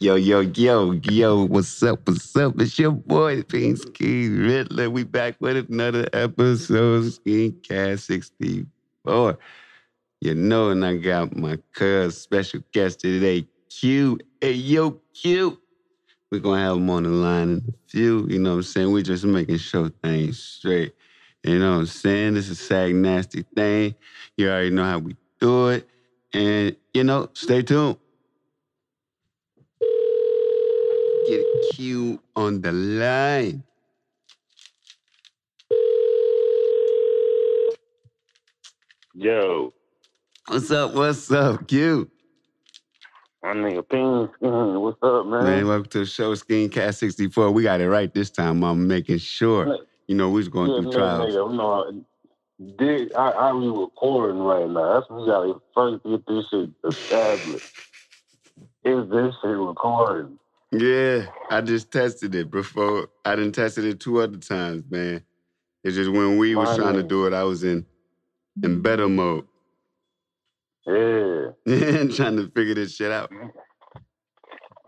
Yo, yo, yo, yo, what's up, what's up? It's your boy, Pink Ski Riddler. We back with another episode of Skincast 64. You know, and I got my cuz special guest today, Q. Hey, yo, Q. We're gonna have him on the line in a few. You know what I'm saying? We're just making sure things straight. You know what I'm saying? This is a sag nasty thing. You already know how we do it. And, you know, stay tuned. Get Q on the line. Yo, What's up? What's up, Q? my nigga Ping, what's up, man? Man, welcome to the show, Skin Skincast 64. We got it right this time. I'm making sure. You know, we was going yeah, through trials. nigga, no, did I, I be recording right now. That's what we gotta first get this shit established. Is this shit recording? Yeah, I just tested it before. I didn't tested it two other times, man. It's just when we was trying to do it, I was in in better mode. Yeah. trying to figure this shit out.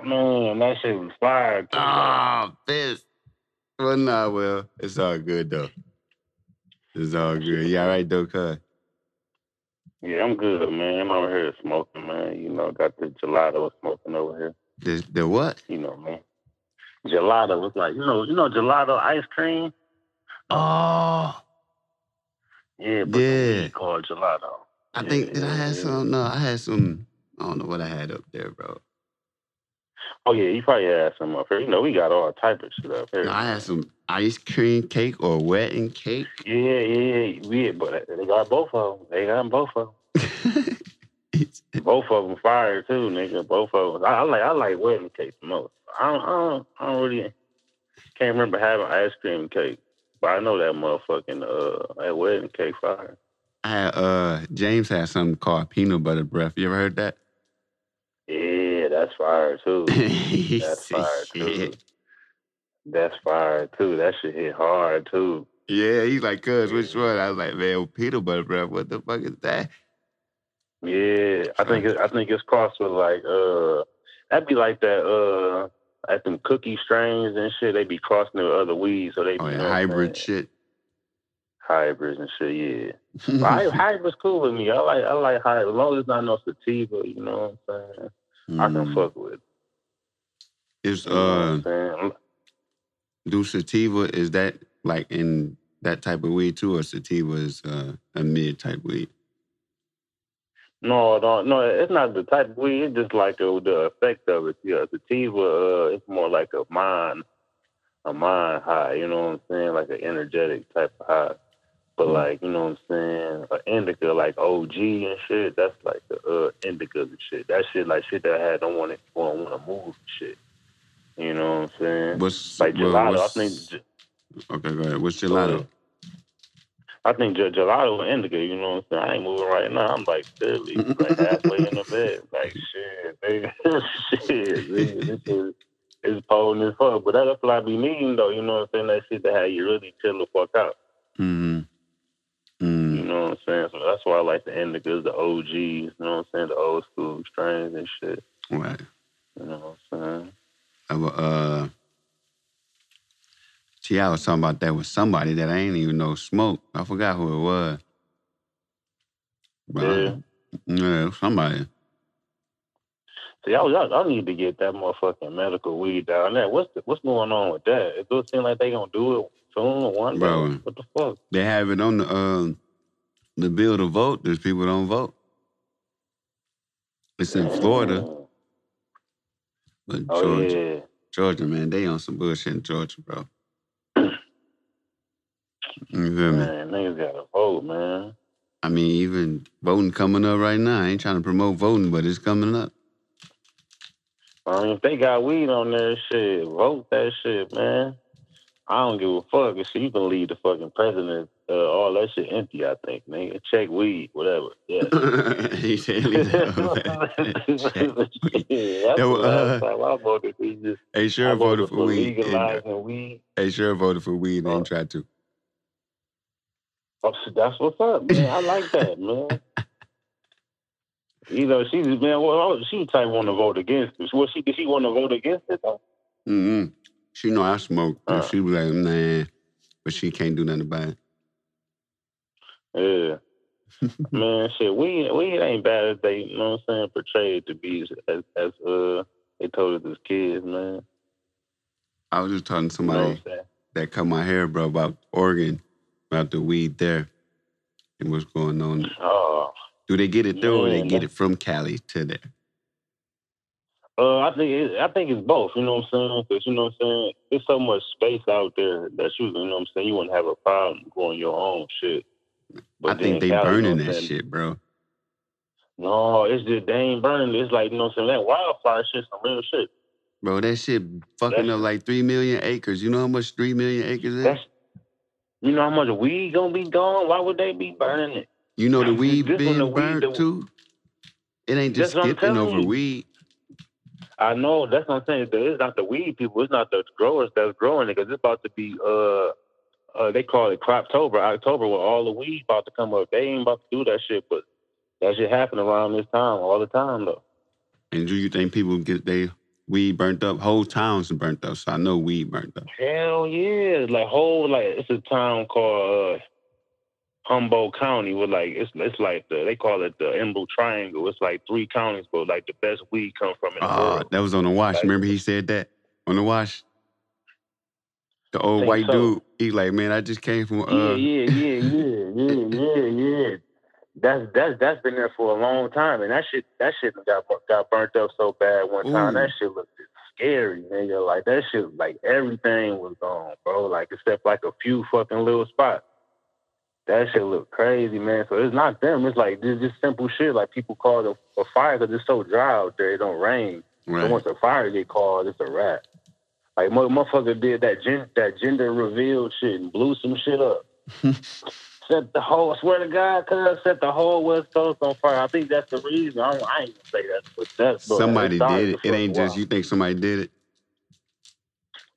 Man, that shit was fire. Ah, this. Well, nah, well, it's all good though. It's all good. You all right though, cuz? Yeah, I'm good, man. I'm over here smoking, man. You know, got the gelato smoking over here. The, the what? You know, man. Gelato was like, you know, you know, gelato ice cream. Oh, Yeah, but Yeah. called gelato. I think did I had Yeah. some? No, I had some. I don't know what I had up there, bro. Oh yeah, you probably had some up here. You know, we got all type of shit up here. No, I had some ice cream cake or wedding cake. Yeah, yeah, yeah. We, but they got both of them. They got them both of them. Both of them fire too, nigga. Both of them. I, I like, I like wedding cake the most. I don't, I don't, I don't really can't remember having ice cream cake, but I know that motherfucking uh that wedding cake fire. I had uh James had something called peanut butter breath. You ever heard that? Yeah, that's fire too. That's fire too. That's fire too. That shit hit hard too. Yeah, he's like, cuz which one? I was like, man, peanut butter breath. What the fuck is that? Yeah, I think it, I think it's crossed with like uh that'd be like that uh at them cookie strains and shit. They be crossing with other weeds, so they Oh yeah, know what I'm hybrid saying? shit. hybrids and shit. Yeah, Hy- hybrid's cool with me. I like I like hybrid as long as it's not no sativa. You know what I'm saying? I can Mm. fuck with. it, It's You know uh do sativa is that like in that type of weed too, or sativa is uh, a mid type weed? No, no, no. It's not the type of weed. It's just like the effect of it. Yeah, sativa. Uh, it's more like a mind, a mind high. You know what I'm saying? Like an energetic type of high. But Mhm. like, you know what I'm saying? An indica, like OG and shit. That's like the uh, indica and shit. That shit, like shit that I had don't want to don't want to move shit. You know what I'm saying? What's Like well, gelato. I what's- think. Okay, go ahead. What's gelato? I think ge- gelato and indica. You know what I'm saying? I ain't moving right now. I'm like silly, like halfway in the bed. Like shit, nigga. shit. Nigga, this shit is it's potent as fuck. But that's what I be needing though. You know what I'm saying? That shit that had you really chill the fuck out. Mm-hmm. You Mm. know what I'm saying? So that's why I like the indicas, the OGs. You know what I'm saying? The old school strains and shit. Right. You know what I'm saying? I, uh, see, I was talking about that with somebody that I ain't even know smoke. I forgot who it was. But, Yeah. yeah, somebody. See, I, I, I need to get that motherfucking medical weed down there. What's the, what's going on with that? It does seem like they gonna do it soon or one day. Bro. What the fuck? They have it on the uh, the bill to vote. There's people don't vote. It's in Florida, but Oh Georgia, yeah. Georgia, man, they on some bullshit in Georgia, bro. You feel me? Man, niggas gotta vote, man. I mean, even voting coming up right now. I ain't trying to promote voting, but it's coming up. I mean, if they got weed on there, shit, vote that shit, man. I don't give a fuck. If you can leave the fucking president, uh, all that shit empty. I think, nigga. Check weed, whatever. Yeah. he said, "Leave that over there." yeah, that's the uh, I voted. Just Hey, sure voted voted for for weed. and, uh, weed. Hey, sure voted for weed and tried to. Oh, that's what's up, man. I like that, man. You know, she man, well, she was type want to vote against it. Was she? Did she want to vote against it though? Mm-hmm. She know I smoke, and Uh. she was like, nah, but she can't do nothing about it. Yeah. man, shit, we we ain't bad as they, you know what I'm saying, portrayed to be as as, uh they told us as kids, man. I was just talking to You know somebody I'm saying? that cut my hair, bro, about Oregon, about the weed there, and what's going on. Oh, Do they get it there, or they get it from Cali to there? uh, I think it, I think it's both. You know what I'm saying? Because you know what I'm saying. There's so much space out there that you, you know what I'm saying. You wouldn't have a problem growing your own shit. I think they Cali, you know burning that shit, bro. No, it's just they ain't burning. It's like you know what I'm saying. That wildfire shit, some real shit. Bro, that shit fucking That's- up like three million acres. You know how much three million acres is? You know how much weed gonna be gone. Why would they be burning it? You know the weed This being the weed, the- too. It ain't just skipping over you. weed. I know that's what I'm saying. It's not the weed people. It's not the growers that's growing it because it's about to be uh uh they call it Croptober, October, where all the weed about to come up. They ain't about to do that shit, but that shit happen around this time all the time though. And do you think people get they weed burnt up? Whole towns burnt up. So I know weed burnt up. Hell yeah, like whole like it's a town called uh, Humboldt County with like it's it's like the they call it the Emerald Triangle. It's like three counties, but like the best weed come from in the Ah, world. that was on the wash. Like- Remember he said that on the wash. The old white so. dude. He like, man, I just came from. Uh, yeah, yeah, yeah, yeah, yeah. That's that's that's been there for a long time, and that shit that shit got got burnt up so bad one time. Ooh. That shit looked scary, nigga. Like that shit, like everything was gone, bro. Like except like a few fucking little spots. That shit looked crazy, man. So it's not them. It's like this just simple shit. Like people call it a, a fire because it's so dry out there. It don't rain. So once a fire get called, it's a wrap. Like mo- motherfucker did that gen- that gender reveal shit and blew some shit up. set the whole. I swear to God, cuz set the whole West Coast on fire. I think that's the reason. I, don't, I ain't gonna say that, but that's but Somebody did it. It ain't just you think somebody did it.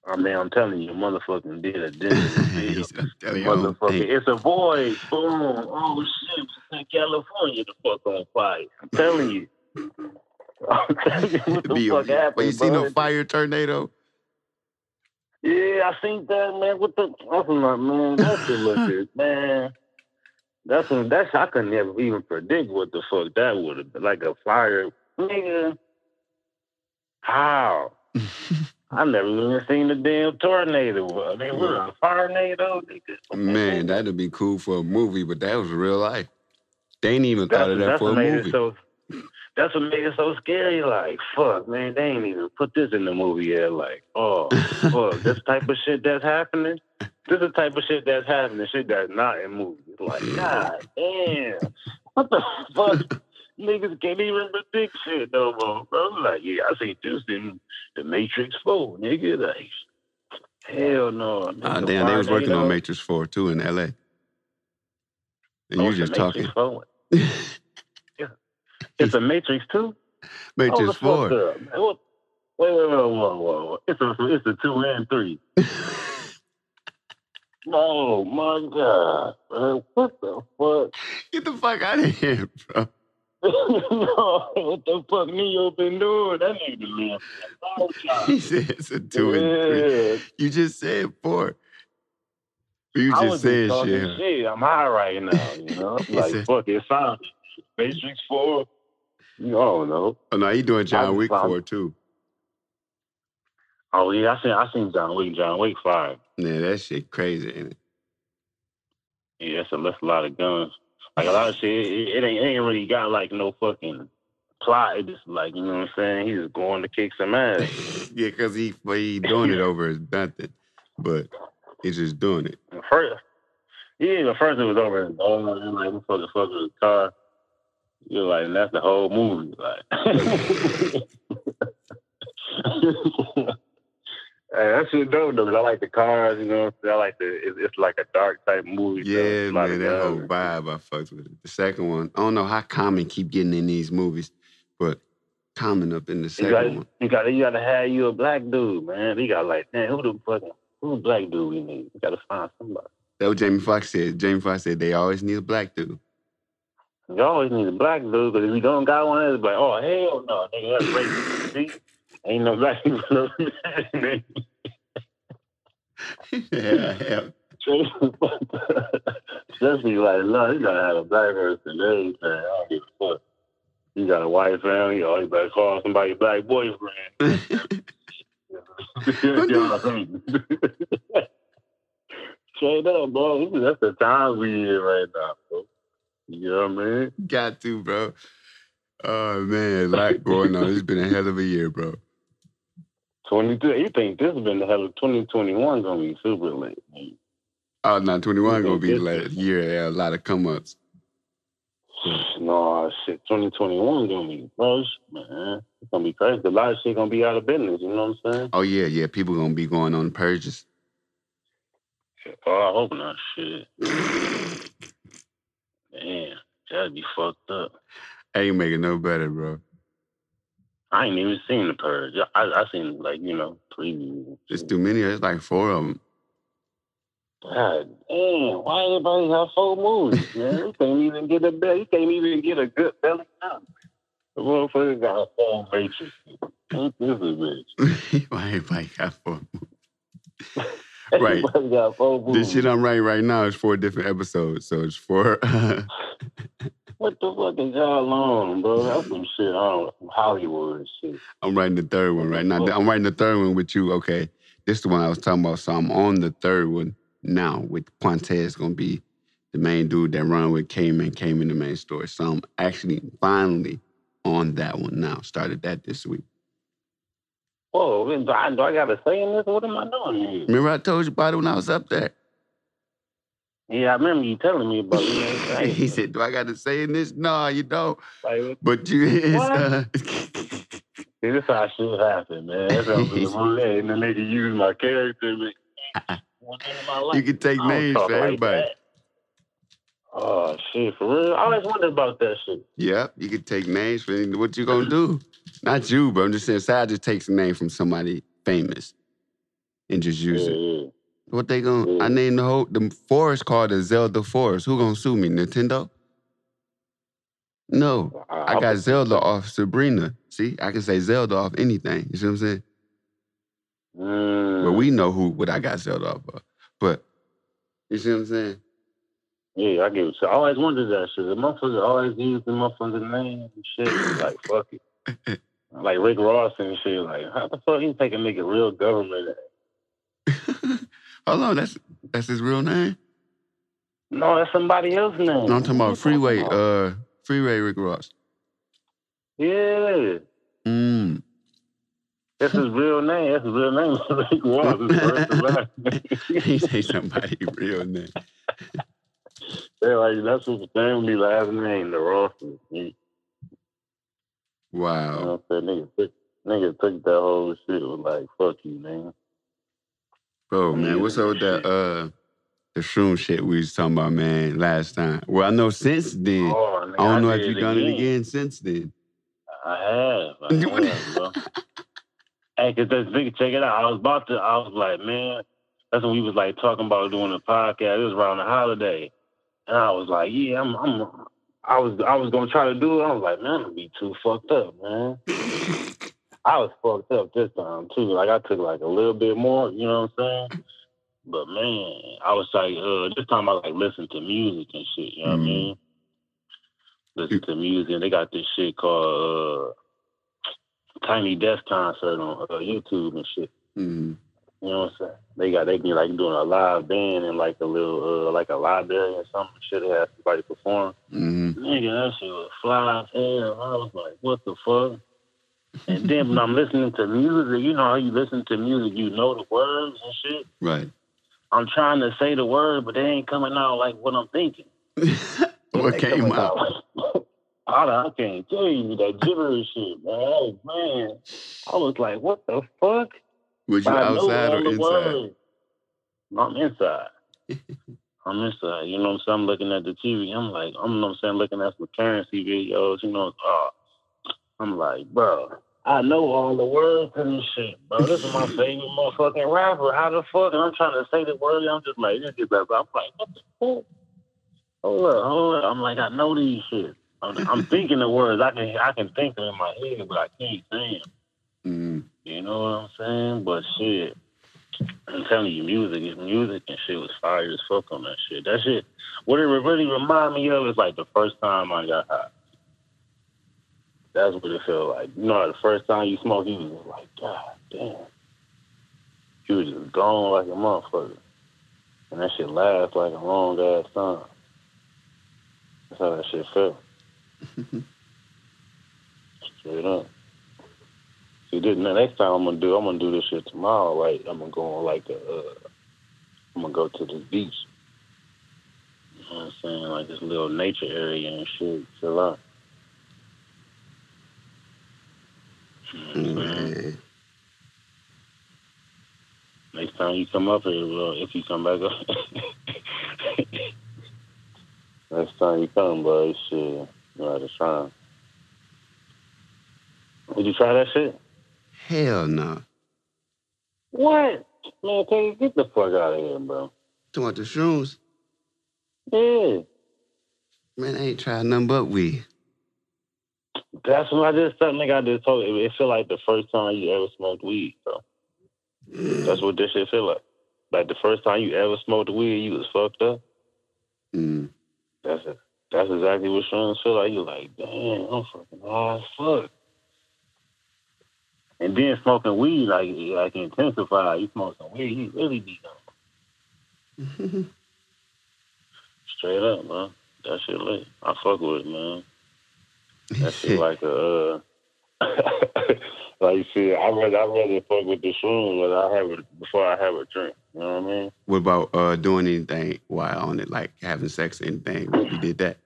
I mean, I'm telling you, motherfucking did it. gender He reveal. said, I'm telling you, I don't Motherfucker, think. it's a void. Boom. Oh shit, California the fuck on fire. I'm telling you. I'm telling you what the Be a- fuck happened, But you see no fire tornado? Yeah, I seen that man. What the? I was like, man, that shit look man. That's a, that's I could never even predict what the fuck that would have been. Like a fire, nigga. How? I never even seen a damn tornado. I mean, what a fire tornado, nigga. Man, that'd be cool for a movie, but that was real life. They ain't even that's, thought of that for a movie. so. That's what made it so scary. Like, fuck, man, they ain't even put this in the movie yet. Like, oh, fuck, this type of shit that's happening. This is the type of shit that's happening. Shit that's not in movies. Like, god damn, what the fuck? Niggas can't even predict shit no more, bro. Like, yeah, I seen this in the Matrix Four, nigga. Like, hell no. Ah, nigga, damn, they was working on. Matrix 4 too in LA. And Oh, you just talking. Matrix 4. It's a Matrix Two. Matrix 4. fuck up, man. What- Wait, wait, wait, whoa, whoa. It's a, it's a two and three. Oh my god, man. What the fuck? Get the fuck out of here, bro. no, what the fuck Neo been doing? That nigga been living a long He said it's a two and three. You just said four. You I just was said just shit. shit. I'm high right now, you know? Like, said- fuck it, sound Matrix 4. You don't know. Oh no, he doing John Wick 4 too. Oh, yeah, I seen, I seen John Wick, John Wick 5. Yeah, that shit crazy, ain't it? Yeah, that's a, that's a lot of guns. Like a lot of shit, it, it ain't it ain't really got like no fucking plot. It just like you know what I'm saying. He's just going to kick some ass. yeah, because he he doing it over nothing, but he's just doing it. First, yeah, the first it was over his dog and like motherfucker fuck with his car. You're like, and that's the whole movie. Like, Hey, that shit dope though. 'cause I like the cars, you know. what I'm saying? I like the. It's, it's like a dark type movie. Yeah, it's man, that whole vibe I fucks with it. The second one, I don't know how Common keep getting in these movies, but Common up in the You second got, one. you got, you got to have you a black dude, man. You got like, man, who the fucking, who the black dude we need? You got to find somebody. That what Jamie Foxx said. Jamie Foxx said they always need a black dude. You always need a black dude because if you don't got one, it's like, oh hell no, nigga, that's racist. See, ain't no black people. yeah, yeah. Just be like, no, you gotta have a black person and everything. I don't give a fuck. You got a white family, or you better call somebody black boyfriend. Straight up, bro. That's the time we in right now, bro. You know what I mean? Got to, bro. Oh man, a lot going on. It's been a hell of a year, bro. 22. You think this has been the hell of 2021 gonna be super late? Man. Oh, no, 21 gonna be a year. Yeah, a lot of come ups. No, shit, 2021 gonna be bro, man. It's gonna be crazy. A lot of shit gonna be out of business. You know what I'm saying? Oh yeah, yeah. People gonna be going on purges. Oh, I hope not. Shit. Man, that'd be fucked up. Ain't making no better, bro. I ain't even seen the purge. I I seen like you know previews. It's too many. It's like four of them. God damn! Why everybody have four movies, man? You can't even get a belly. You can't even get a good belly now. The motherfucker got a four matrix. Ain't this a bitch? Why everybody got four movies? Right. got. This shit I'm writing right now is four different episodes, so it's four. what the fuck is y'all on, bro? That's some shit on Hollywood shit. I'm writing the third one right now. I'm writing the third one with you. Okay, this is the one I was talking about. So I'm on the third one now with Quantez gonna be the main dude that run with Cayman, Cayman the main story. So I'm actually finally on that one now. Started that this week. Whoa, do I, do I got to say in this? What am I doing here? Remember I told you about it when I was up there? Yeah, I remember you telling me about it. he said, "Do I got to say in this?" No, you don't. Like, but you is. Uh... See, this is how shit happen, man. That's how it was. and the nigga use my character. you can take names for everybody. Like oh shit, for real? I always wondered about that shit. Yep, you can take names for what you gonna do. Not you, but I'm just saying, Sal just takes a name from somebody famous and just use it. Yeah. What they gonna? Yeah. I named the whole the forest called the Zelda Forest. Who gonna sue me? Nintendo? No, I, I got Zelda off Sabrina. See, I can say Zelda off anything. You see what I'm saying? Mm. But we know who what I got Zelda off of. But you see what I'm saying? Yeah, I get it. So I always wondered that shit. The motherfucker always use the motherfucker's name and shit. like, fuck it. like Rick Ross and shit. Like, how the fuck he take a nigga real government? Hold on, that's that's his real name. No, that's somebody else's name. No, I'm talking about Freeway. Uh, Freeway Rick Ross. Yeah. Mm. That's his real name. That's his real name. Rick Ross. His first and last name. he say somebody real name. Yeah, like that's his family last name, the Rosses. Wow. You know what I'm saying? Nigga took, nigga took that whole shit was like, fuck you, man. Bro, man, what's up with that uh the shroom shit we was talking about, man, last time? Well, I know since then. Oh, nigga, I don't know if you done it again since then. I have. I have, bro. hey, cause this nigga, check it out. I was about to, I was like, man, that's when we was like talking about doing a podcast. It was around the holiday. And I was like, yeah, I'm, I'm, I was I was gonna try to do it. I was like, man, I'm gonna be too fucked up, man. I was fucked up this time too. Like I took like a little bit more, you know what I'm saying? But man, I was like, uh, this time I like listen to music and shit. You know mm-hmm. what I mean? Listen to music. And they got this shit called uh, Tiny Desk Concert on uh, YouTube and shit. Mm-hmm. You know what I'm saying? They got they be like doing a live band in like a little uh, like a library or something. Should have somebody perform. Mm-hmm. Nigga, that shit was fly as hell. I was like, what the fuck? And then when I'm listening to music, you know how you listen to music, you know the words and shit. Right. I'm trying to say the word, but they ain't coming out like what I'm thinking. what came out? I, I can't tell you that gibberish shit, man. Oh, man, I was like, what the fuck? Was you outside or inside? I'm inside. I'm inside. You know what I'm saying? I'm looking at the TV. I'm like, I'm you know what I'm saying, looking at some Curren$y videos, you know. Uh, I'm like, bro, I know all the words to this shit, bro. This is my favorite motherfucking rapper. How the fuck? And I'm trying to say the word. I'm just like, this is I'm like, what the fuck? hold up, hold up. I'm like, I know these shit. I'm, I'm thinking the words. I can I can think them in my head, but I can't say them. Mm. You know what I'm saying? But shit, I'm telling you, music, is music and shit was fire as fuck on that shit. That shit, what it really remind me of is like the first time I got high. That's what it felt like. You know, the first time you smoke, you was like, God damn. You was just gone like a motherfucker. And that shit lasts like a long ass time. That's how that shit felt. Straight up. See, this, the next time I'm gonna do, I'm gonna do this shit tomorrow. Right, I'm gonna go on like a, uh, I'm gonna go to the beach. You know what I'm saying? Like this little nature area and shit. Chill out. You know what I'm saying? Man. Next time you come up here, bro, if you come back up. Next time you come, bro, shit, you gotta try. Did you try that shit? Hell no. What? Man, can you get the fuck out of here, bro. Talking about the shrooms? Yeah. Man, I ain't tried nothing but weed. That's what I just something I just told you. It feel like the first time you ever smoked weed, bro. That's what this shit feel like. Like the first time you ever smoked weed, you was fucked up. Mm. That's it. That's exactly what shrooms feel like. You're like, damn, I'm fucking high as fuck. And then smoking weed, like, like intensify. You smoke some weed, you really be gone. Straight up, man. That shit lit. I fuck with it, man. That shit like a, uh, like you said, I rather, I rather fuck with the shrooms when I have it before I have a drink. You know what I mean? what about uh doing anything while on it, like having sex or anything? You did that?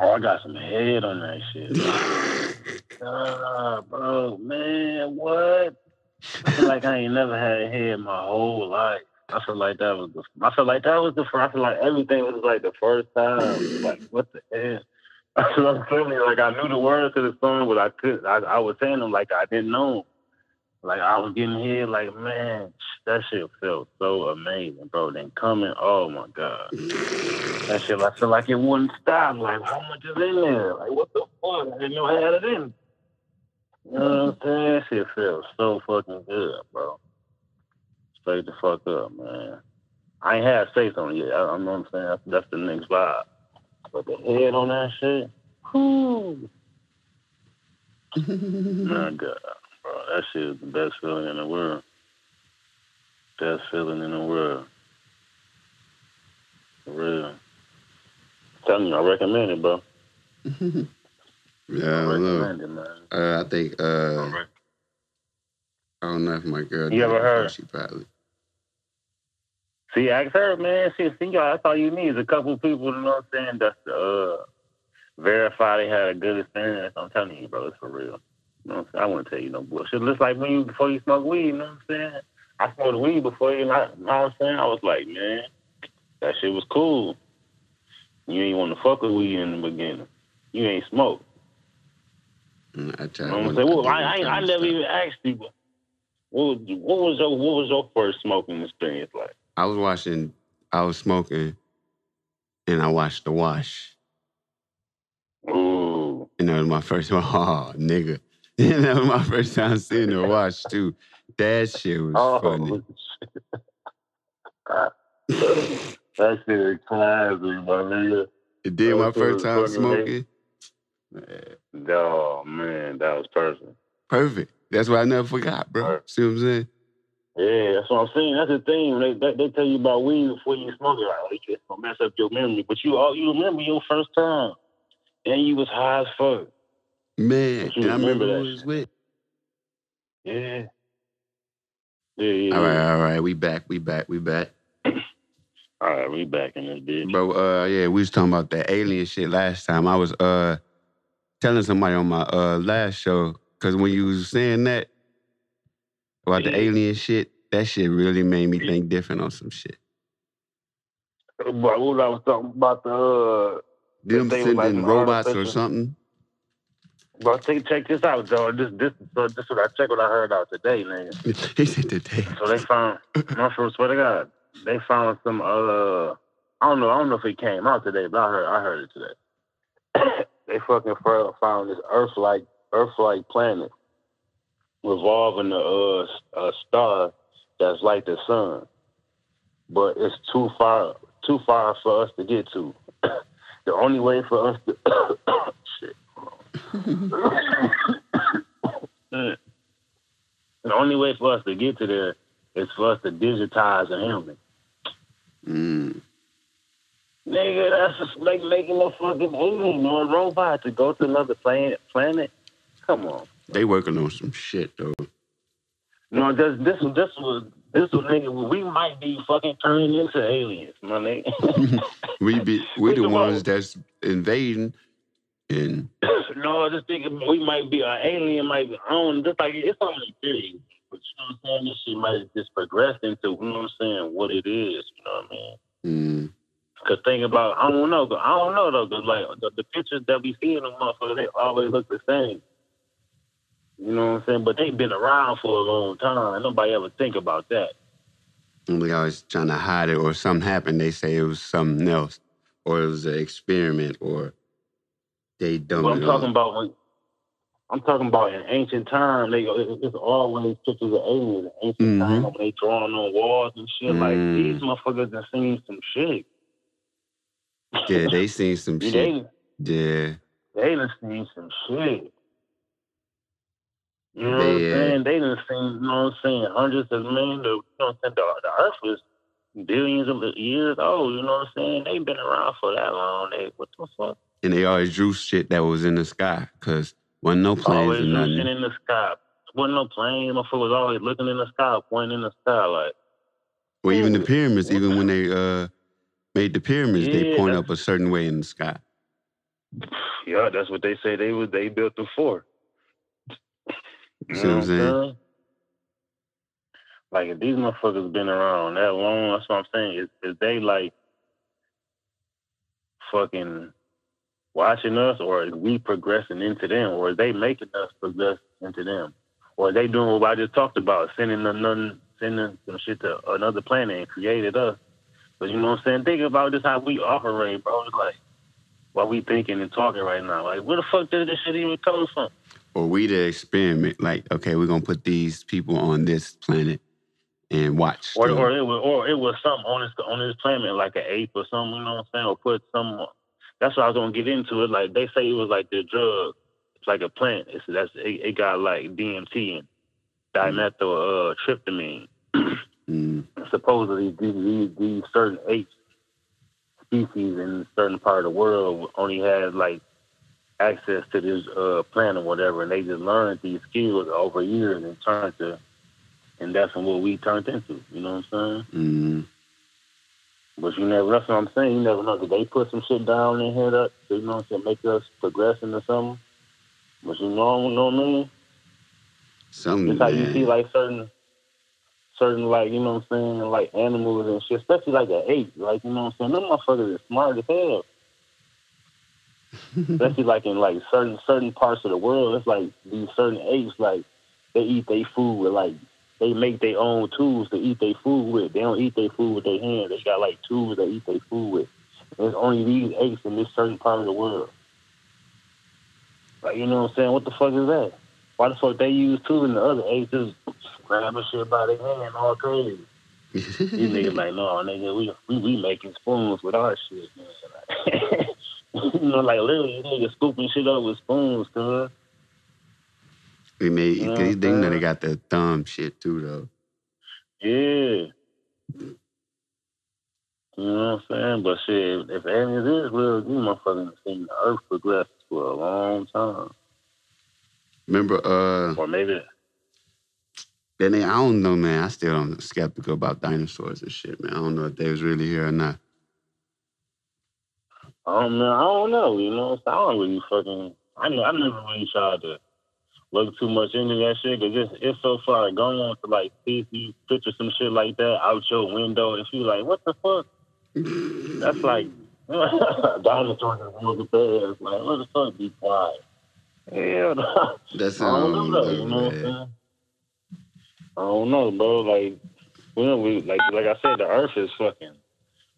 Oh, I got some head on that shit. Ah, bro, man, what? I feel like I ain't never had head my whole life. I feel like that was the. I feel like that was the. I feel like everything was like the first time. Like what the hell? What I'm feeling. Like I knew the words to the song, but I could. I, I was saying them like I didn't know. Like I was getting here. Like man, that shit felt so amazing, bro. Then coming, oh my god, that shit. I feel like it wouldn't stop. Like how much is in there? Like what the fuck? I didn't know I had it in. You know what I'm saying? That shit feels so fucking good, bro. Straight the fuck up, man. I ain't had sex on it yet. I, I know what I'm saying. That's, that's the next vibe. But the head on that shit, whoo, my God, bro. That shit is the best feeling in the world. Best feeling in the world. For real. Telling you, I recommend it, bro. yeah, I I don't know. recommend it. Uh, I think I uh, rec- I don't know if my girl. You ever heard? She probably. See, ask her, man. She, see, y'all, that's all you need is a couple people, you know what I'm saying, that's uh, verify they had a good experience. I'm telling you, bro, it's for real. You know what I'm saying? I wouldn't tell you no bullshit. Just like when you, before you smoke weed, you know what I'm saying? I smoked weed before you, know what I'm saying? I was like, man, that shit was cool. You ain't want to fuck with weed in the beginning. You ain't smoke. Mm, I tried. You know what I'm? Well, I, I, I never even asked you, what was, what was your what was your first smoking experience like? I was watching. I was smoking, and I watched The Wash. Ooh. And that was my first. Oh, nigga. And that was my first time seeing The Wash too. That shit was Oh, funny. that shit is classic, my nigga. It did my shit first time smoking. Oh man, that was perfect. Perfect. That's what I never forgot, bro. Right. See what I'm saying? Yeah, that's what I'm saying. That's the thing. They they, they tell you about weed before you smoke it. Like, oh, it's gonna mess up your memory. But you all you remember your first time, and you was high as fuck. Man, I remember remember who that was with. Yeah. Yeah, yeah. All right, all right. We back. We back. We back. All right, we back in this bitch. Bro, uh, yeah, we was talking about that alien shit last time. I was uh telling somebody on my uh last show, cause when you was saying that about the alien shit, that shit really made me think different on some shit. But what I was talking about the uh, Them was like sending robots or something. Bro, take check this out, dog. This this so this what I check what I heard out today, nigga. he said today. So they found for swear to God. They found some uh I don't know. I don't know if it came out today, but I heard I heard it today. they fucking found this Earth-like Earth-like planet revolving a, a star that's like the sun, but it's too far too far for us to get to. the only way for us to shit. the only way for us to get to there is for us to digitize a helmet. Mm. Nigga, that's just like making a fucking alien or a robot to go to another planet. Planet, come on. They working on some shit though. No, this this this was this was nigga. We might be fucking turning into aliens, my nigga. we be we the ones that's invading, and no, I just thinking we might be an alien. Might be, I don't just like it's only theory, but you know what I'm saying. This shit might just progress into you know what I'm saying what it is. You know what I mean? Mm. Cause think about, I don't know, I don't know though, cause like the, the pictures that we see in them motherfuckers, they always look the same. You know what I'm saying? But they've been around for a long time. Nobody ever think about that. We always trying to hide it, or something happened. They say it was something else, or it was an experiment, or they don't. Well, I'm talking about when, I'm talking about in ancient time. They it's always pictures of aliens. Ancient mm-hmm. time when they drawing on walls and shit. Mm-hmm. Like these mm. motherfuckers have seen some shit. Yeah, they seen some shit. They, yeah. They done seen some shit. You know they, what I'm saying? They done seen, you know what I'm saying, hundreds of millions of, you know what I'm saying? The, the earth was billions of years old, you know what I'm saying? They've been around for that long. They, what the fuck? And they always drew shit that was in the sky, because wasn't no planes always or nothing. in the sky. Wasn't no plane. Motherfucker was always looking in the sky, pointing in the sky, like. Well, even the pyramids, even when they uh made the pyramids, yeah, they point up a certain way in the sky. Yeah, that's what they say they was they built them for. You see what I'm saying? Like if these motherfuckers been around that long, that's what I'm saying. Is, is they like fucking watching us, or is we progressing into them, or is they making us progress into them, or are they doing what I just talked about, sending them, sending some shit to another planet and created us? But you know what I'm saying? Think about just how we operate, bro. It's like what we thinking and talking right now. Like where the fuck did this shit even come from? Or we the experiment, like, okay, we're gonna put these people on this planet and watch. Or, or it was or it was something on this on this planet, like an ape or something, you know what I'm saying? Or put some that's what I was gonna get into it. Like they say it was like the drug, it's like a plant. It's that's it, it got like DMT and dimethyl uh, tryptamine. Mm. Supposedly, these, these, these certain species in a certain part of the world only had like access to this uh, plant or whatever, and they just learned these skills over years and turned to, and that's what we turned into. You know what I'm saying? Mm-hmm. But you never, that's what I'm saying. You never know. Did they put some shit down in here that, you know what I'm saying, make us progress into something? But you know, you know what I mean? Something. It's how you see like certain certain like, you know what I'm saying, like animals and shit, especially like an ape. Like, you know what I'm saying? Them motherfuckers are smart as hell. especially like in like certain certain parts of the world, it's like these certain apes like they eat their food with like they make their own tools to eat their food with. They don't eat their food with their hands. They got like tools they eat their food with. There's only these apes in this certain part of the world. Like you know what I'm saying? What the fuck is that? Why the fuck they use tools and the other apes just grabbing shit by the hand all crazy. These niggas like, no, nigga, we we, we making spoons with our shit, man. you know, like literally, niggas scooping shit up with spoons, cuz. We made, you know they, they know they got the thumb shit too, though. Yeah. You know what I'm saying? But shit, if any aliens is real, you motherfucking seen the earth progress for a long time. Remember, uh, or maybe then they, I don't know, man. I still am skeptical about dinosaurs and shit, man. I don't know if they was really here or not. Um, man, I don't know. You know, I don't really fucking. I know. I never really tried to look too much into that shit because it's, it's so far gone to like see if you picture some shit like that out your window and you like, what the fuck? That's like dinosaurs are real past. Like, what the fuck? Be quiet. Hell no. That's I don't know. You know what I'm saying? I don't know, bro. Like, you we like like I said, the Earth is fucking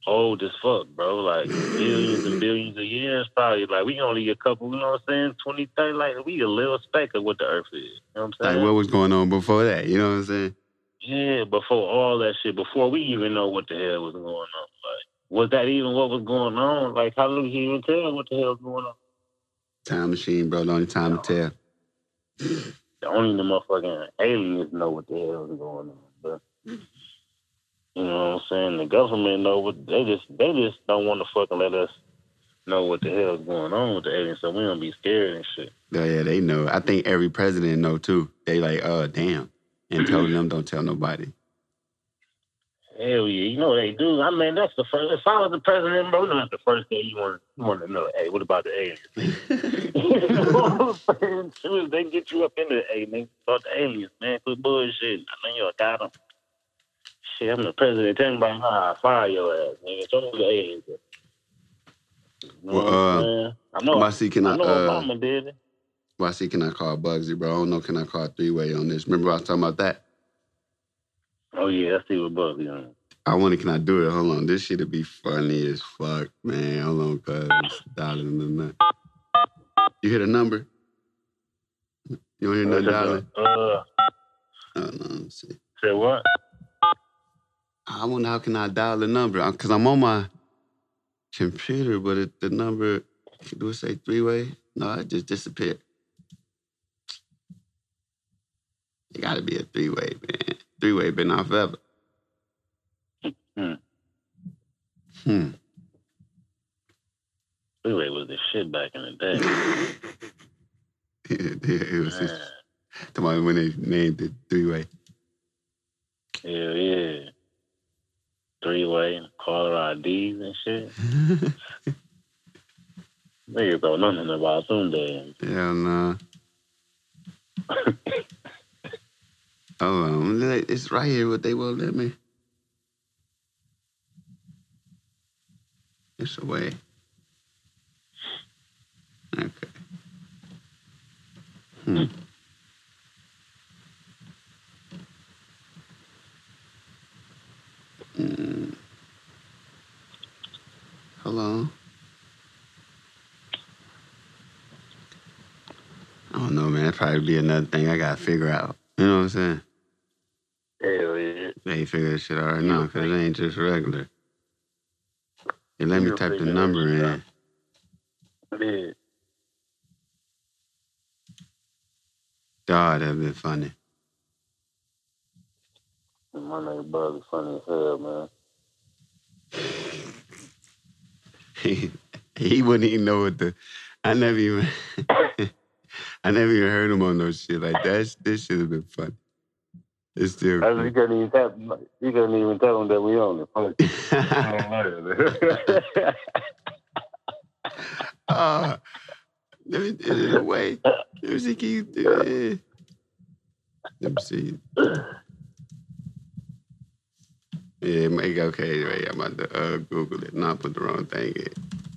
old as fuck, bro. Like billions and billions of years, probably. Like we only a couple, you know what I'm saying? 20, 30, like we a little speck of what the Earth is. You know what I'm saying? Like what was going on before that? You know what I'm saying? Yeah, before all that shit, before we even know what the hell was going on. Like, was that even what was going on? Like, how did he even tell what the hell was going on? Time machine, bro. The only time to tell. The only the motherfucking aliens know what the hell is going on. But you know what I'm saying? The government know what they just they just don't want to fucking let us know what the hell is going on with the aliens, so we don't be scared and shit. Yeah, yeah, they know. I think every president know too. They like, uh, damn, and told them don't tell nobody. Hell yeah, you know they do. I mean, that's the first. If I was the president, bro, that's the first thing you want. You want to know, hey, what about the aliens? you know what I'm saying? Soon they get you up in the, hey, nigga, about the aliens, man, quit bullshit. I know you got them. Shit, I'm the president. Tell me about how I fire your ass, nigga. Show me the aliens. You know Well, what I'm uh, saying? I know. Why see can I I know uh Obama did it. why see can I call Bugsy, bro? I don't know, can I call three way on this? Remember I was talking about that? Oh yeah, I see what Buzzy on. I wonder can I do it? Hold on. This shit'll be funny as fuck, man. Hold on, cuz dialing in the You hit a number? You don't hear nothing dialing? Uh, on, let's see. say what? I wonder how can I dial the number? Because I'm on my computer, but it, the number, do it say three way? No, it just disappeared. It got to be a three way, man. Three way been off ever. Hmm. Hmm. Freeway was the shit back in the day. yeah, it was just Man, talking when they named it three way. hell yeah. Three way, caller IDs and shit. Niggas don't know nothing about them days. Hell no. Hold on, it's right here. What they won't let me. It's away. Okay. Hmm. Mm. Hello. I don't know, man. That'd probably be another thing I gotta figure out. You know what I'm saying? Yeah. Ain't figure this shit out right now because it ain't just regular. It let me type the number in. Yeah. God, that'd been funny. My nigga Buzzy funny as hell, man. he, he wouldn't even know what the. I never even. I never even heard him on no shit like that. This should have been funny. It's still. I you couldn't even tell you couldn't even tell them that we own it. Uh, let me get it away. Let me see, can you do? Let me see. Yeah, make okay. Wait, I'm about to uh, Google it. Not put the wrong thing in.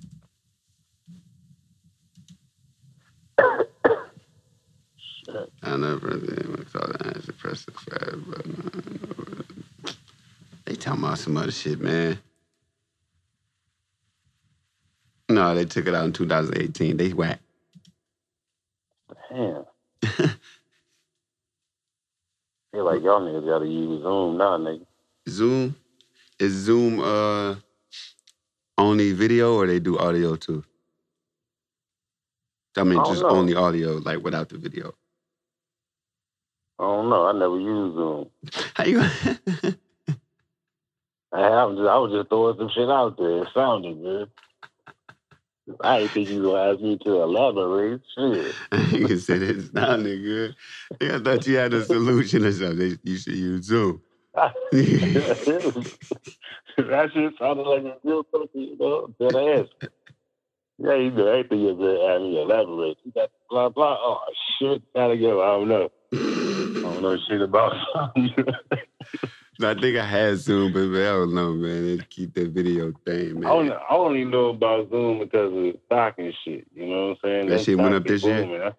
I never saw the answer. Press the fast button. They talking about some other shit, man. No, they took it out in 2018. They whack. Damn. feel like y'all niggas gotta use Zoom now, nigga. Zoom is Zoom uh only video or they do audio too? I mean, I just know. only audio, like without the video. I don't know. I never used Zoom. How you? I was just, I was just throwing some shit out there. It sounded good. I didn't think you were gonna ask me to elaborate. Shit. you can say that sounded good. I thought you had a solution or something. You should use Zoom. that shit sounded like a real person, you know. Dead ass. Yeah, you know, everything you said, ask me to elaborate. You got blah blah. Oh shit, gotta go. I don't know. I know shit about. I think I had Zoom, but I don't know, man. They keep that video thing, man. I only, I only know about Zoom because of stock and shit. You know what I'm saying? That shit went up this year? booming. That,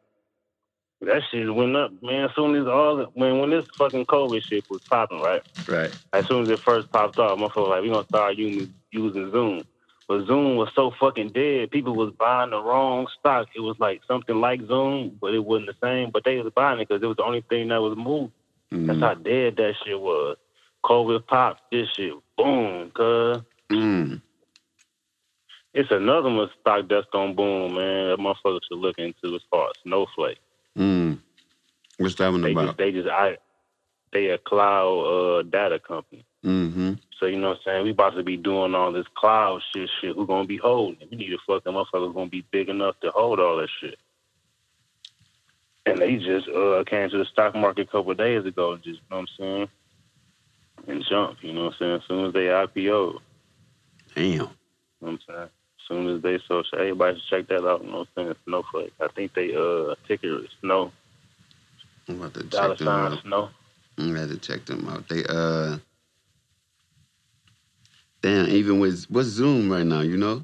that shit went up, man. As soon as all the, when when this fucking COVID shit was popping, right? Right. As soon as it first popped off, my folks like we gonna start using using Zoom. But Zoom was so fucking dead. People was buying the wrong stock. It was like something like Zoom, but it wasn't the same. But they was buying it because it was the only thing that was moving. That's Mm. how dead that shit was. COVID popped this shit. Boom, cuz. Mm. It's another one stock that's gonna boom, man. That motherfucker should look into as far as Snowflake. Mm. What's that one They about? just they just I they a cloud uh data company. Mm-hmm. So you know what I'm saying? We about to be doing all this cloud shit shit. Who gonna be holding it? We need a fucking motherfucker gonna be big enough to hold all that shit. And they just uh came to the stock market a couple of days ago and just you know what I'm saying? And jumped, you know what I'm saying? As soon as they IPO, Damn. you know what I'm saying? As soon as they social everybody should check that out, you know what I'm saying? Snowflake. I think they uh ticker is snow, I'm about to dollar check them out. snow. I'm have to check them out. They uh damn, even with what's Zoom right now, you know?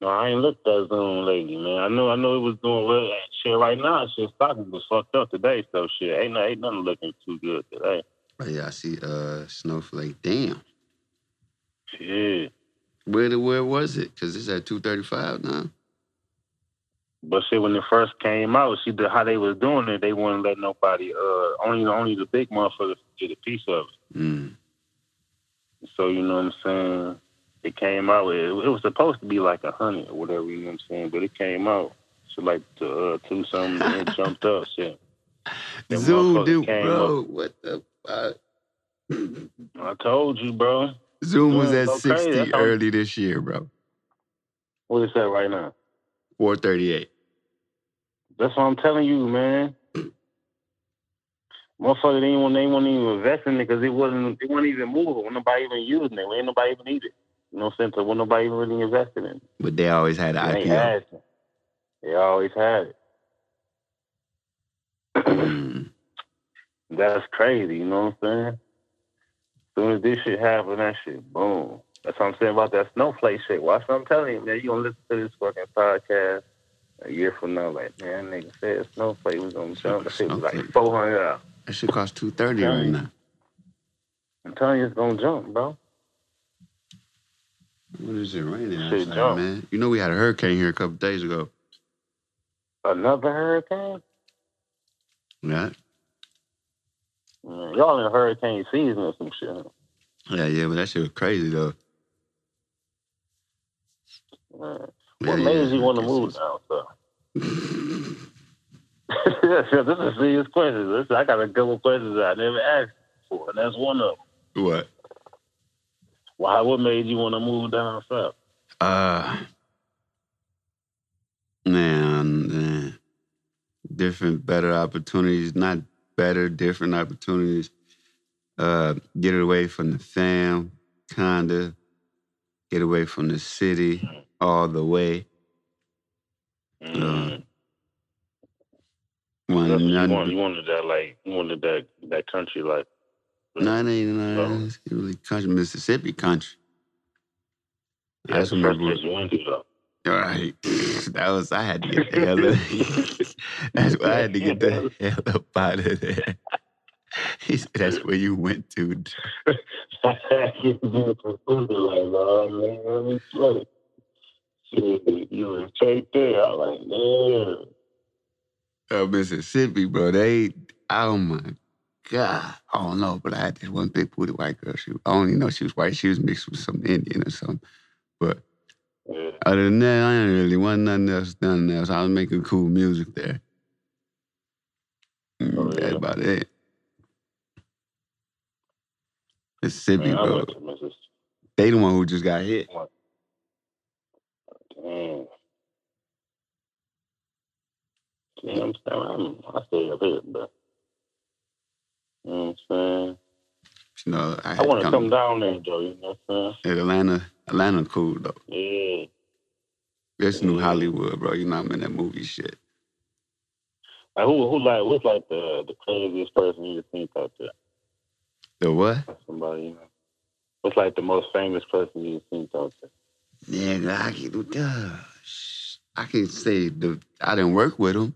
No, I ain't looked at Zoom lately, man. I know, I know it was doing well. Shit, right now, shit, stock was fucked up today. So shit, ain't, no- ain't nothing looking too good today. But yeah, I see uh Snowflake. Damn. Shit, Where the where was it? Cause it's at two thirty five now. but shit, when it first came out, see the, how they was doing it, they wouldn't let nobody. Uh, only, only the big motherfuckers get a piece of it. Mm. So you know what I'm saying? It came out. It, it was supposed to be like a hundred or whatever. You know what I'm saying? But it came out. So like to uh, two something, and it jumped up. Shit. Zoom dude, bro. What the fuck? I told you, bro. Zoom was at crazy. 60 That's early this year, bro. What is that right now? 438. That's what I'm telling you, man. Motherfucker, they won't, they won't even invest in it because it wasn't, it wasn't even moving. When nobody even using it, ain't nobody even need it. You know what I'm saying? So when nobody even really invested in it, But they always had an they IPO. had it. They always had it. Mm. That's crazy. You know what I'm saying? As soon as this shit happen, that shit, boom. That's what I'm saying about that snowflake shit. Watch what I'm telling you, man. You gonna listen to this fucking podcast a year from now, like, man, nigga said snowflake was gonna jump. That shit was like 400 out. That shit cost 230 right Telling you. now. I'm telling you, it's gonna jump, bro. What is it raining outside, jump. man? You know we had a hurricane here a couple days ago. Another hurricane? Yeah. Y'all in hurricane season or some shit. Yeah, yeah, but that shit was crazy though. Yeah, What yeah, made you want to move down south? Yeah, this is a serious question. Listen, I got a couple questions I never asked before, and that's one of them. what? Why? What made you want to move down south? Uh, man, man, different, better opportunities. Not better, different opportunities. Uh, get away from the fam, kinda. Get away from the city all the way. Mm. One, you, none- want, you wanted that like you wanted that that country life. No, it Oh. really country, Mississippi country. Yeah, That's what first my place you went to though. All right, that was I had to get the hell. Up. That's why I had to get the hell up out of there. He said that's where you went to. you been from Florida, like, oh man, let me play. Shit, you was straight there. I was like, man. Uh, Mississippi, bro. They, oh my god, I don't know, but I had this one big booty white girl. She, I only know she was white. She was mixed with some Indian or something. But Yeah. other than that, I ain't really want nothing else, nothing else. I was making cool music there. Mm, Oh, That's yeah? about it. Mississippi, Man, bro. They the one who just got hit. Damn. See, I'm saying, I'm, I stay up here, but you know what I'm saying? You know, I, I want to come- down there, though. You know what I'm Yeah, Atlanta, Atlanta, cool though. saying? It's New Hollywood, bro. You know I'm in that movie shit. Like, who, who, like, what's like the the craziest person you think out there? The what? Somebody, you know? What's like the most famous person you think out there? Yeah, I can, gosh, I can say the I didn't work with them.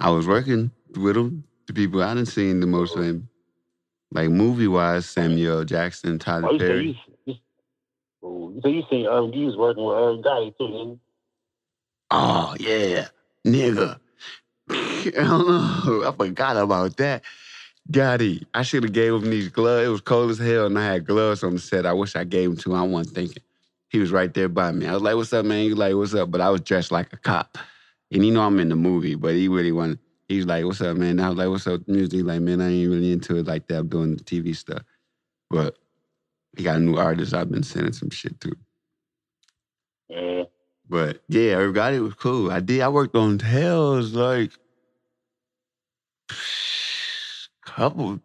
I was working with them. The people I didn't seen the most famous, like movie wise, Samuel Jackson, Tyler Oh, you say Perry. you, you, Oh, so you seen um, you was working with Irv Gotti too, didn't? Oh yeah, nigga. I don't know. I forgot about that. Gotti, I should have gave him these gloves. It was cold as hell, and I had gloves on the set. I wish I gave him to him. I wasn't thinking. He was right there by me. I was like, "What's up, man?" He was like, "What's up?" But I was dressed like a cop, and you know I'm in the movie. But he really wanted. he's like, "What's up, man?" And I was like, "What's up, music?" Like, man, I ain't really into it like that. I'm doing the TV stuff, but he got a new artist. I've been sending some shit to. Yeah. But yeah, everybody was cool. I did. I worked on Tales like couple,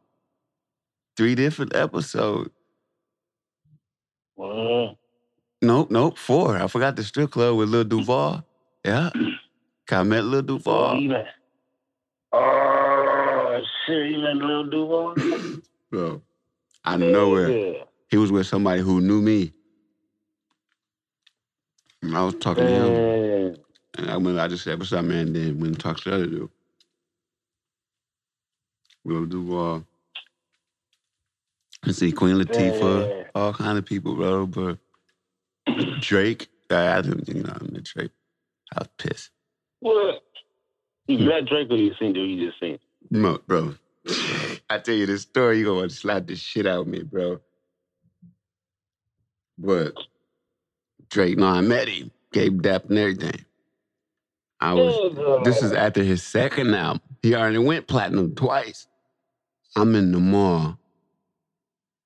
three different episodes. Well, Nope, nope, four. I forgot the strip club with Lil Duval. Yeah. I met Lil oh, Duval. you met. Oh shit! You met Lil Duval? Bro, out of nowhere. Yeah. He was with somebody who knew me. And I was talking to him. And I went, I just said, what's up, man? Then went and talked to the other dude. Lil Duval. And see Queen Latifah, Yeah. all kind of people, bro. But Drake, I, I didn't, you know, I met Drake. I was pissed. What? You met hmm. Drake or you seen or you just seen? No, bro. I tell you this story, you gonna want to slap the shit out of me, bro. But Drake, no, I met him, gave dap and everything. I was. This is after his second album. He already went platinum twice. I'm in the mall.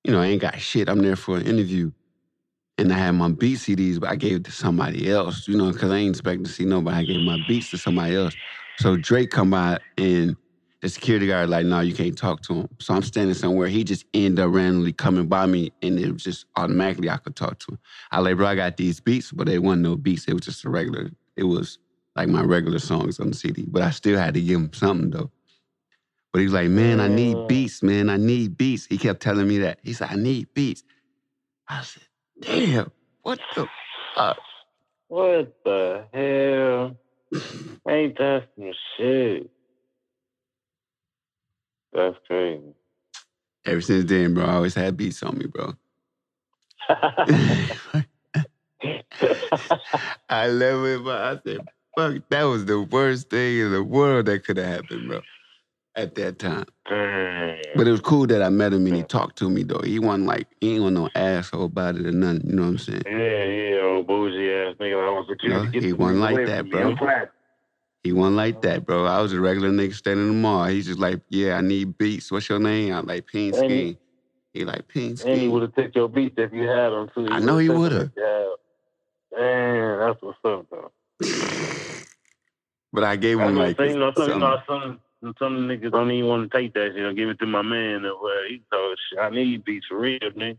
You know, I ain't got shit. I'm there for an interview. And I had my beat CDs, but I gave it to somebody else, you know, because I ain't expecting to see nobody. I gave my beats to somebody else. So Drake come by and the security guard like, no, you can't talk to him. So I'm standing somewhere. He just ended up randomly coming by me and it was just automatically I could talk to him. I like, bro, I got these beats, but they wasn't no beats. It was just a regular, it was like my regular songs on the CD. But I still had to give him something though. But he was like, man, I need beats, man. I need beats. He kept telling me that. He said, I need beats. I said, damn, what the fuck? What the hell? Ain't that some shit? That's crazy. Ever since then, bro, I always had beats on me, bro. I love it, but I said, fuck, that was the worst thing in the world that could have happened, bro, at that time. Damn. But it was cool that I met him and he talked to me, though. He wasn't like, he ain't no asshole about it or nothing, you know what I'm saying? Yeah, yeah, old bougie ass nigga. I was security. No, Get he wasn't like that, bro. He wasn't like that, bro. I was a regular nigga standing in the mall. He's just like, yeah, I need beats. What's your name? I'm like, Scheme. He like, Peen And he would have took your beats if you had them too. I know he would've would've. took them if you had 'em. Damn, that's what's up though. but I gave him like say, you know, some, you know, some, some niggas don't even want to take that shit. I Give it to my man. Where he told shit. I need beats for real, man.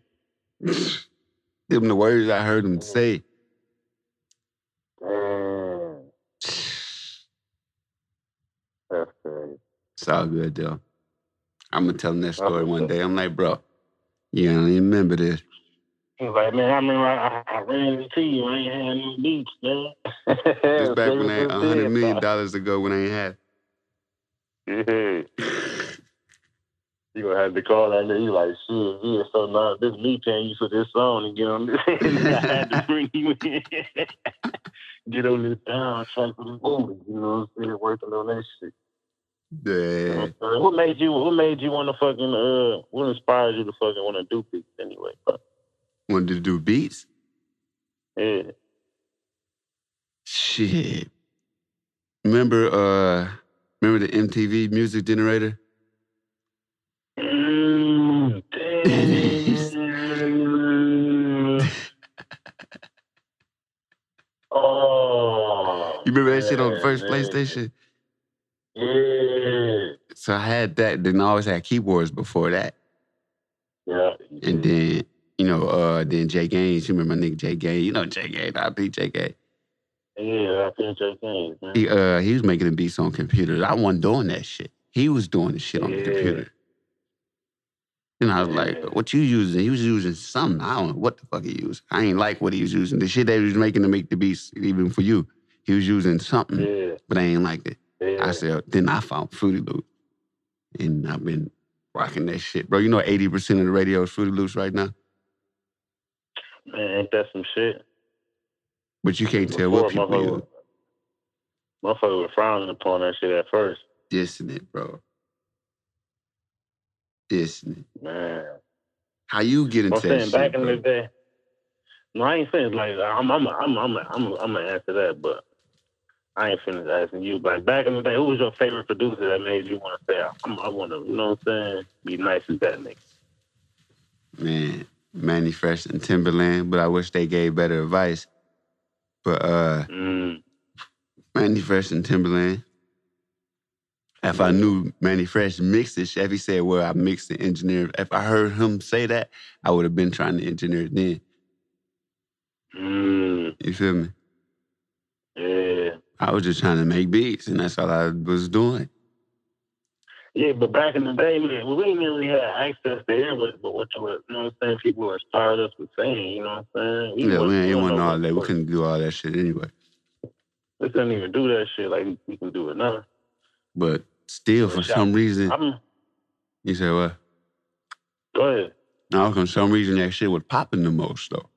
Give them the words I heard him say. Damn, that's crazy. It's all good though. I'm gonna tell him that story one day. I'm like, bro, you don't even remember this. He was like, man, I remember I, I ran into you. I ain't had no beats, man. This back when I a hundred million dollars ago when I ain't had. Yeah. You gonna have to call that nigga. You like, shit, yeah, so now this me paying you for this song and get on this. I had to bring you in. get on this soundtrack for this movie. You know what I'm saying? Working on that shit. You know Yeah. what What made you? What made you want to fucking? Uh, what inspired you to fucking want to do beats anyway? Wanted to do beats? Yeah. Shit. Remember uh remember the MTV music generator? Oh. You remember that shit on the first. PlayStation? Yeah. So I had that, then I always had keyboards before that. Yeah. And then, you know, uh then Jay Gaines, you remember my nigga Jay Gaines, you know Jay Gaines, I beat Jay Gaines. Yeah, I Jay Gaines, man. He uh he was making the beats on computers. I wasn't doing that shit. He was doing the shit on the computer. And I was Yeah. like, what you using? He was using something. I don't know what the fuck he used. I ain't like what he was using. The shit that he was making to make the beats, even for you. He was using something, Yeah. but I ain't like it. Yeah. I said, then I found Fruity Loop. And I've been rocking that shit. Bro, you know 80% of the radio is Fruity Loops right now? Man, ain't that some shit? But you can't tell what Before, people motherfucker, motherfucker was frowning upon that shit at first. dissing it, bro. Dissing it. Man. How you get into I'm saying shit, back in bro? the day. No, I ain't saying like I'm I'm I'm I'm I'm I'm gonna answer that, but I ain't finished asking you. Like back in the day, who was your favorite producer that made you want to say I'm, I want to, you know what I'm saying? Be nice as that nigga. Man, Mannie Fresh and Timbaland, but I wish they gave better advice. But uh Mm. Mannie Fresh and Timbaland. If I knew Mannie Fresh mixed it, Chevy said, well, I mixed the engineer. If I heard him say that, I would have been trying to engineer it then. Mm. You feel me? Yeah. I was just trying to make beats, and that's all I was doing. Yeah, but back in the day, man, we didn't really have access to what, but what you were, you know what I'm saying? People were inspired us with saying, you know what I'm saying? yeah, we ain't want all that. We couldn't do all that shit anyway. We couldn't even do that shit like we can do it now. But still, for Yeah. some reason, I'm, you said what? go ahead. No, for some reason that shit was popping the most though.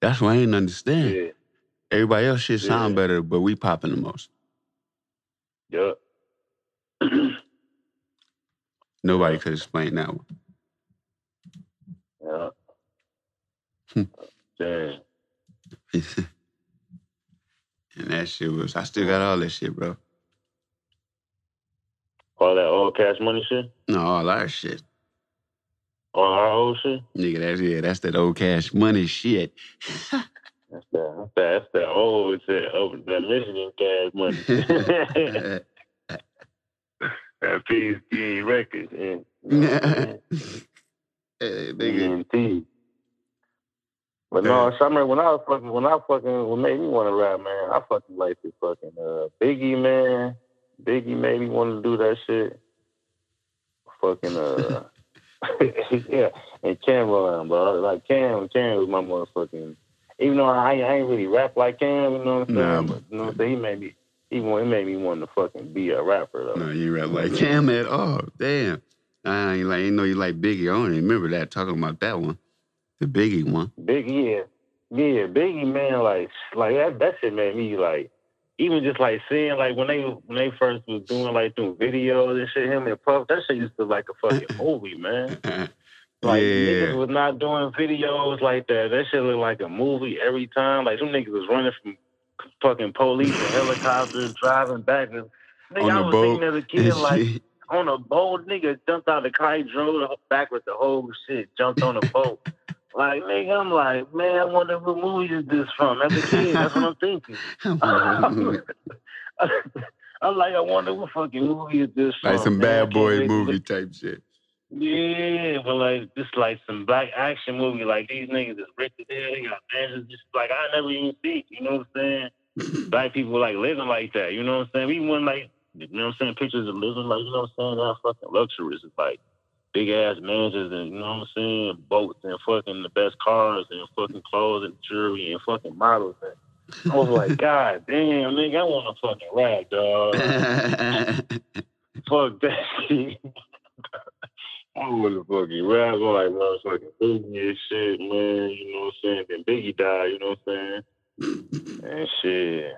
That's why I ain't understand. Yeah. Everybody else shit sound Yeah. better, but we popping the most. Yup. Nobody could explain that one. yeah. Hmm. Damn. and that shit was. I still got all that shit, bro. All that old cash money shit? No, all our shit, All our old shit? nigga. That's yeah. That's that old cash money shit. That's that, that's that, old shit, that Michigan cash money. that P.S.G. Records. And, hey, nigga. But no, so I remember when I was fucking, when I fucking, what made me want to rap, man, I fucking like this fucking uh, Biggie, man. Biggie made me want to do that shit. Fucking, uh, yeah, and Cam'ron, bro. Like Cam, Cam was my motherfucking. Even though I, I ain't really rap like Cam, you know what I'm saying? Nah, but you know what I'm saying? He made me, he, wa- he made me want to fucking be a rapper though. No, you rap like Cam at all. Damn. I ain't like. ain't know you like Biggie. I don't even remember that. Talking about that one, the Biggie one. Biggie, yeah, yeah, Biggie, man, like, like that, that shit made me like, even just like seeing like when they when they first was doing like doing videos and shit, him and Puff, that shit used to like a fucking movie, man. Like niggas was not doing videos like that. That shit looked like a movie every time. Like them niggas was running from fucking police and helicopters, driving back. And, nigga, On I was boat thinking as a kid, like on a boat, nigga jumped out of the car, he drove back with the whole shit, jumped on the boat. Like, nigga, I'm like, man, I wonder what movie is this from? As a kid, that's what I'm thinking. I'm like, I wonder what fucking movie is this from? like some man? Bad boy movie type shit. Yeah, but like, this like some black action movie. Like, these niggas is rich as hell. They got mansions. Just like, I never even see, you know what I'm saying? Black people like living like that, you know what I'm saying? We want like, you know what I'm saying? Pictures of living like, you know what I'm saying? That fucking luxuries. It's like big ass mansions and, you know what I'm saying? Boats and fucking the best cars and fucking clothes and jewelry and fucking models. And I was like, God damn, nigga, I want to fucking rap, dog. Fuck that shit. I want to fucking rap. I'm like, motherfucking Biggie and shit, man. You know what I'm saying? Then Biggie died, you know what I'm saying? And shit.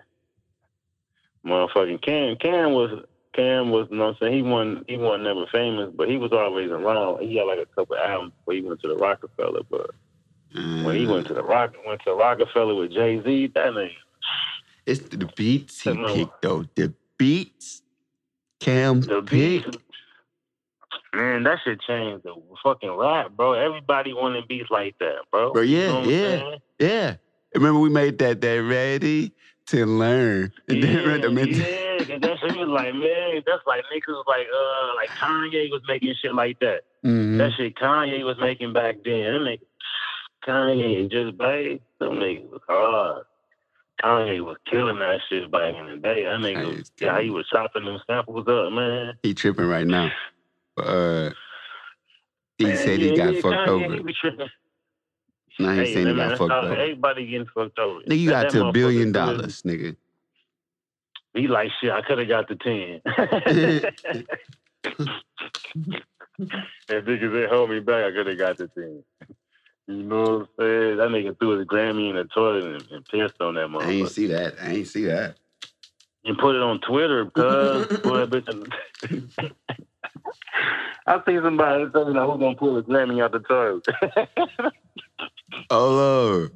Motherfucking Cam, Cam was, Cam was, you know what I'm saying? He wasn't, he wasn't never famous, but he was always around. He had like a couple albums before he went to the Roc-A-Fella, but when he went to the Rock, went to Roc-A-Fella with Jay Z, that nigga. it's the beats he picked though. The beats, Cam The picked. beats, man, that should change the fucking rap, bro. Everybody wanted beats like that, bro. Bro, yeah, You know yeah. saying? Yeah. Remember we made that that ready to learn. And then Yeah, recommend yeah, 'cause that shit was like, man, that's like niggas like, uh, like Kanye was making shit like that. Mhm. That shit Kanye was making back then. That nigga, Kanye and Just Blaze, them niggas was hard. Kanye was killing that shit back in the day. That nigga, yeah, he was chopping them samples up, man. He tripping right now. Uh, he Man, said he got fucked over. Now he Hey, saying he got fucked over. Everybody getting fucked over. Nigga, you got to a billion dollars, nigga. He like shit. I could have got the ten. if niggas didn't hold me back, I could have got the ten. You know what I'm saying? That nigga threw his Grammy in the toilet and, and pissed on that motherfucker. I ain't see that. I ain't see that. And put it on Twitter bitch. I see somebody me who's gonna pull his Grammy out the toilet. Oh Lord.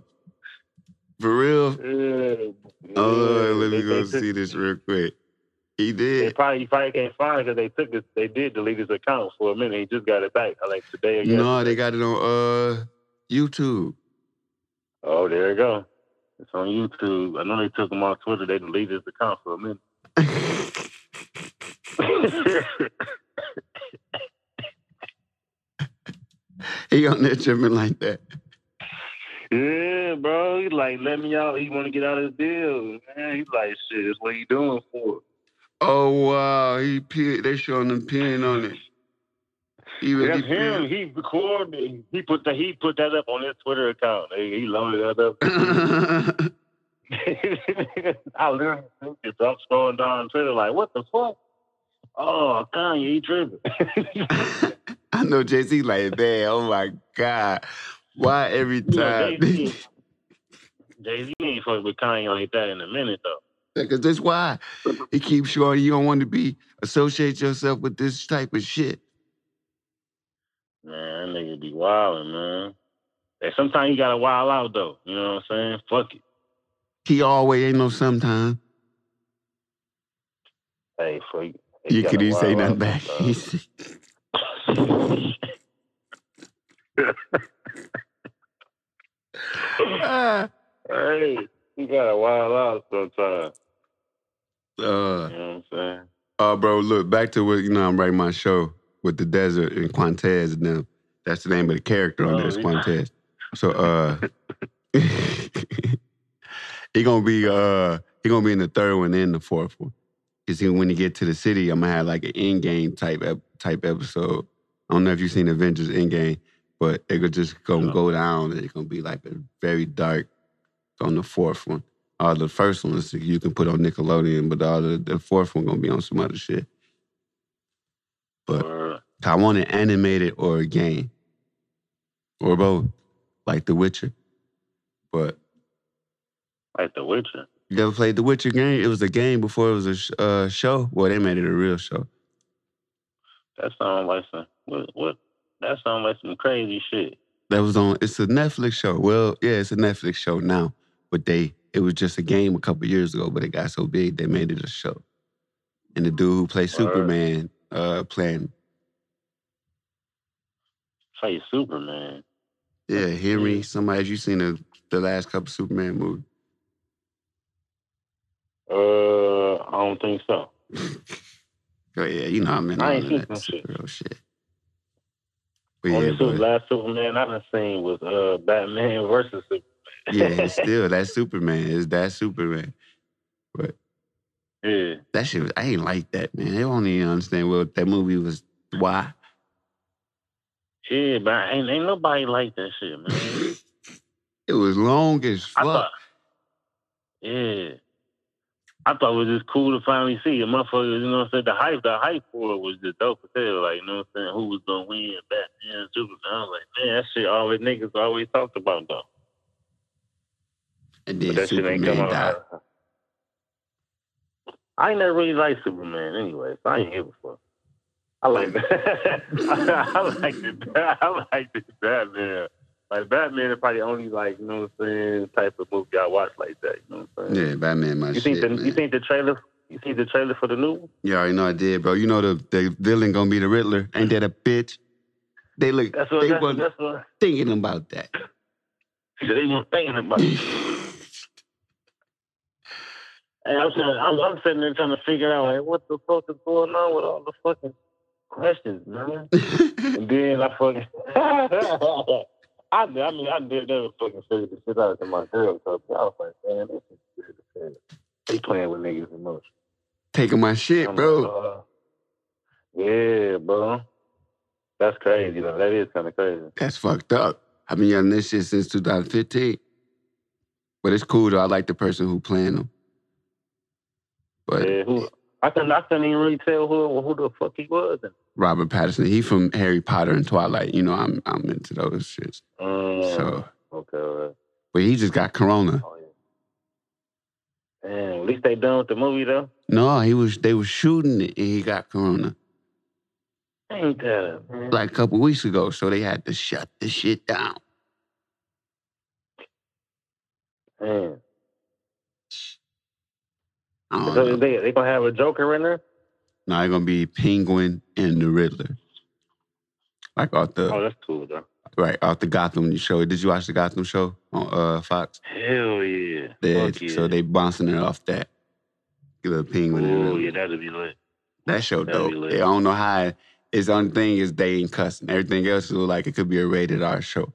For real? yeah. Oh Lord, let me They- go they see this real quick. He They did. probably, he probably can't find because they took it. They did delete his account for a minute. He just got it back I like today. Or No, they got it on uh YouTube. Oh, there you go. It's on YouTube. I know they took him off Twitter. They deleted his account for a minute. he on there tripping like that. yeah, bro. He like, let me out. He want to get out of his deal. Man, he like, shit, that's what he doing for. Oh wow, he they showing him pin on it. Even That's he him. He recorded. He put that. He put that up on his Twitter account. He, he loaded that up. I literally think it. I'm scrolling down Twitter like, what the fuck? Oh, Kanye, he tripping. I know JC like that. Oh my god, why every time? Jay-Z Jay-Z ain't fucking with Kanye like that in a minute though. Because that's why he keeps showing you don't want to be associate yourself with this type of shit. Man, that nigga be wilding, man. And sometimes you gotta wild out though. You know what I'm saying? Fuck it. He always ain't no sometime. Hey, freak. You could even say nothing nothing back. Ah, hey, you gotta wild out sometimes. uh, You know what I'm saying? uh, bro, look back to what you know. I'm writing my show with the desert and Quantez and them. That's the name of the character on Oh, there. It's yeah. So, uh, he gonna be uh he gonna be in the third one and the fourth one. Cause he, when he get to the city, I'm gonna have like an Endgame type ep- type episode. I don't know if you've seen Avengers Endgame, but it could just gonna No. go down. and It's gonna be like a very dark on the fourth one. Uh, the first one is you can put on Nickelodeon, but the, the fourth one gonna be on some other shit. But- I want it animated or a game, or both, like The Witcher. But like The Witcher. you ever played The Witcher game? It was a game before it was a sh- uh, show. Well, they made it a real show. That sounds like some what what that sounds like some crazy shit. That was on. It's a Netflix show. Well, yeah, it's a Netflix show now, but they it was just a game a couple years ago, but it got so big they made it a show. And the dude who played Word. Superman, uh, playing Play Superman. yeah, Henry. Yeah. Somebody, have you seen the the last couple Superman movies? Uh I don't think so. Oh yeah, you know I'm in I ain't seen that shit. shit. But Only yeah, super, but, last Superman I done seen was uh Batman versus Superman. yeah, it's still that Superman. It's that Superman. But yeah. that shit, was, I ain't like that, man. They don't even understand what that movie was. Why? Yeah, but ain't ain't nobody like that shit, man. It was long as fuck. thought Yeah. I thought it was just cool to finally see a motherfucker, you know what I'm saying? The hype, the hype for it was just dope as hell. Like, you know what I'm saying? Who was gonna win Batman Superman? I was like, man, that shit always niggas always talked about though. and But then that shit ain't Superman come died. out. I ain't never really liked Superman anyway, so I ain't give a fuck. I like that. I like the I like the Batman. Like Batman is probably only like, you know what I'm saying, type of movie I watch like that, you know what I'm saying? Yeah, Batman, my You shit, think the man. you think the trailer you think the trailer for the new one? you already know I did, bro. You know the the villain gonna be the Riddler. Ain't that a bitch? They look. That's what they that's, that's what thinking about that. they weren't thinking about. it. And I'm, saying, I'm I'm sitting there trying to figure out like what the fuck is going on with all the fucking questions, man. And then I fucking I, I mean I did never fucking figure the shit out to my girl because I was like, man, this is weird as hell. They playing with niggas emotions. Taking my shit, I'm bro. like, uh, yeah, bro. That's crazy though. That is kind of crazy. That's fucked up. I've been yelling this shit since 2015. But it's cool though. I like the person who playing them. But Yeah, who? I couldn't, I couldn't even really tell who who the fuck he was. And Robert Pattinson. He from Harry Potter and Twilight. You know, I'm I'm into those shits. Mm, So, okay, right. but he just got corona. Oh, yeah. Damn, at least they done with the movie though. No, he was they were shooting it and he got corona Ain't that man? like a couple weeks ago. So they had to shut the shit down. Man. So know. they they gonna have a Joker in there? Now they're gonna be Penguin and the Riddler. Like off the Oh, that's cool though. right off the Gotham show. Did you watch the Gotham show on uh Fox? Hell yeah. They, yeah. So they bouncing it off that. The Penguin Oh yeah, that'd be lit. That show That'd dope. I don't know how. It, it's the only thing is they ain't cussing. Everything else is like it could be a rated R show.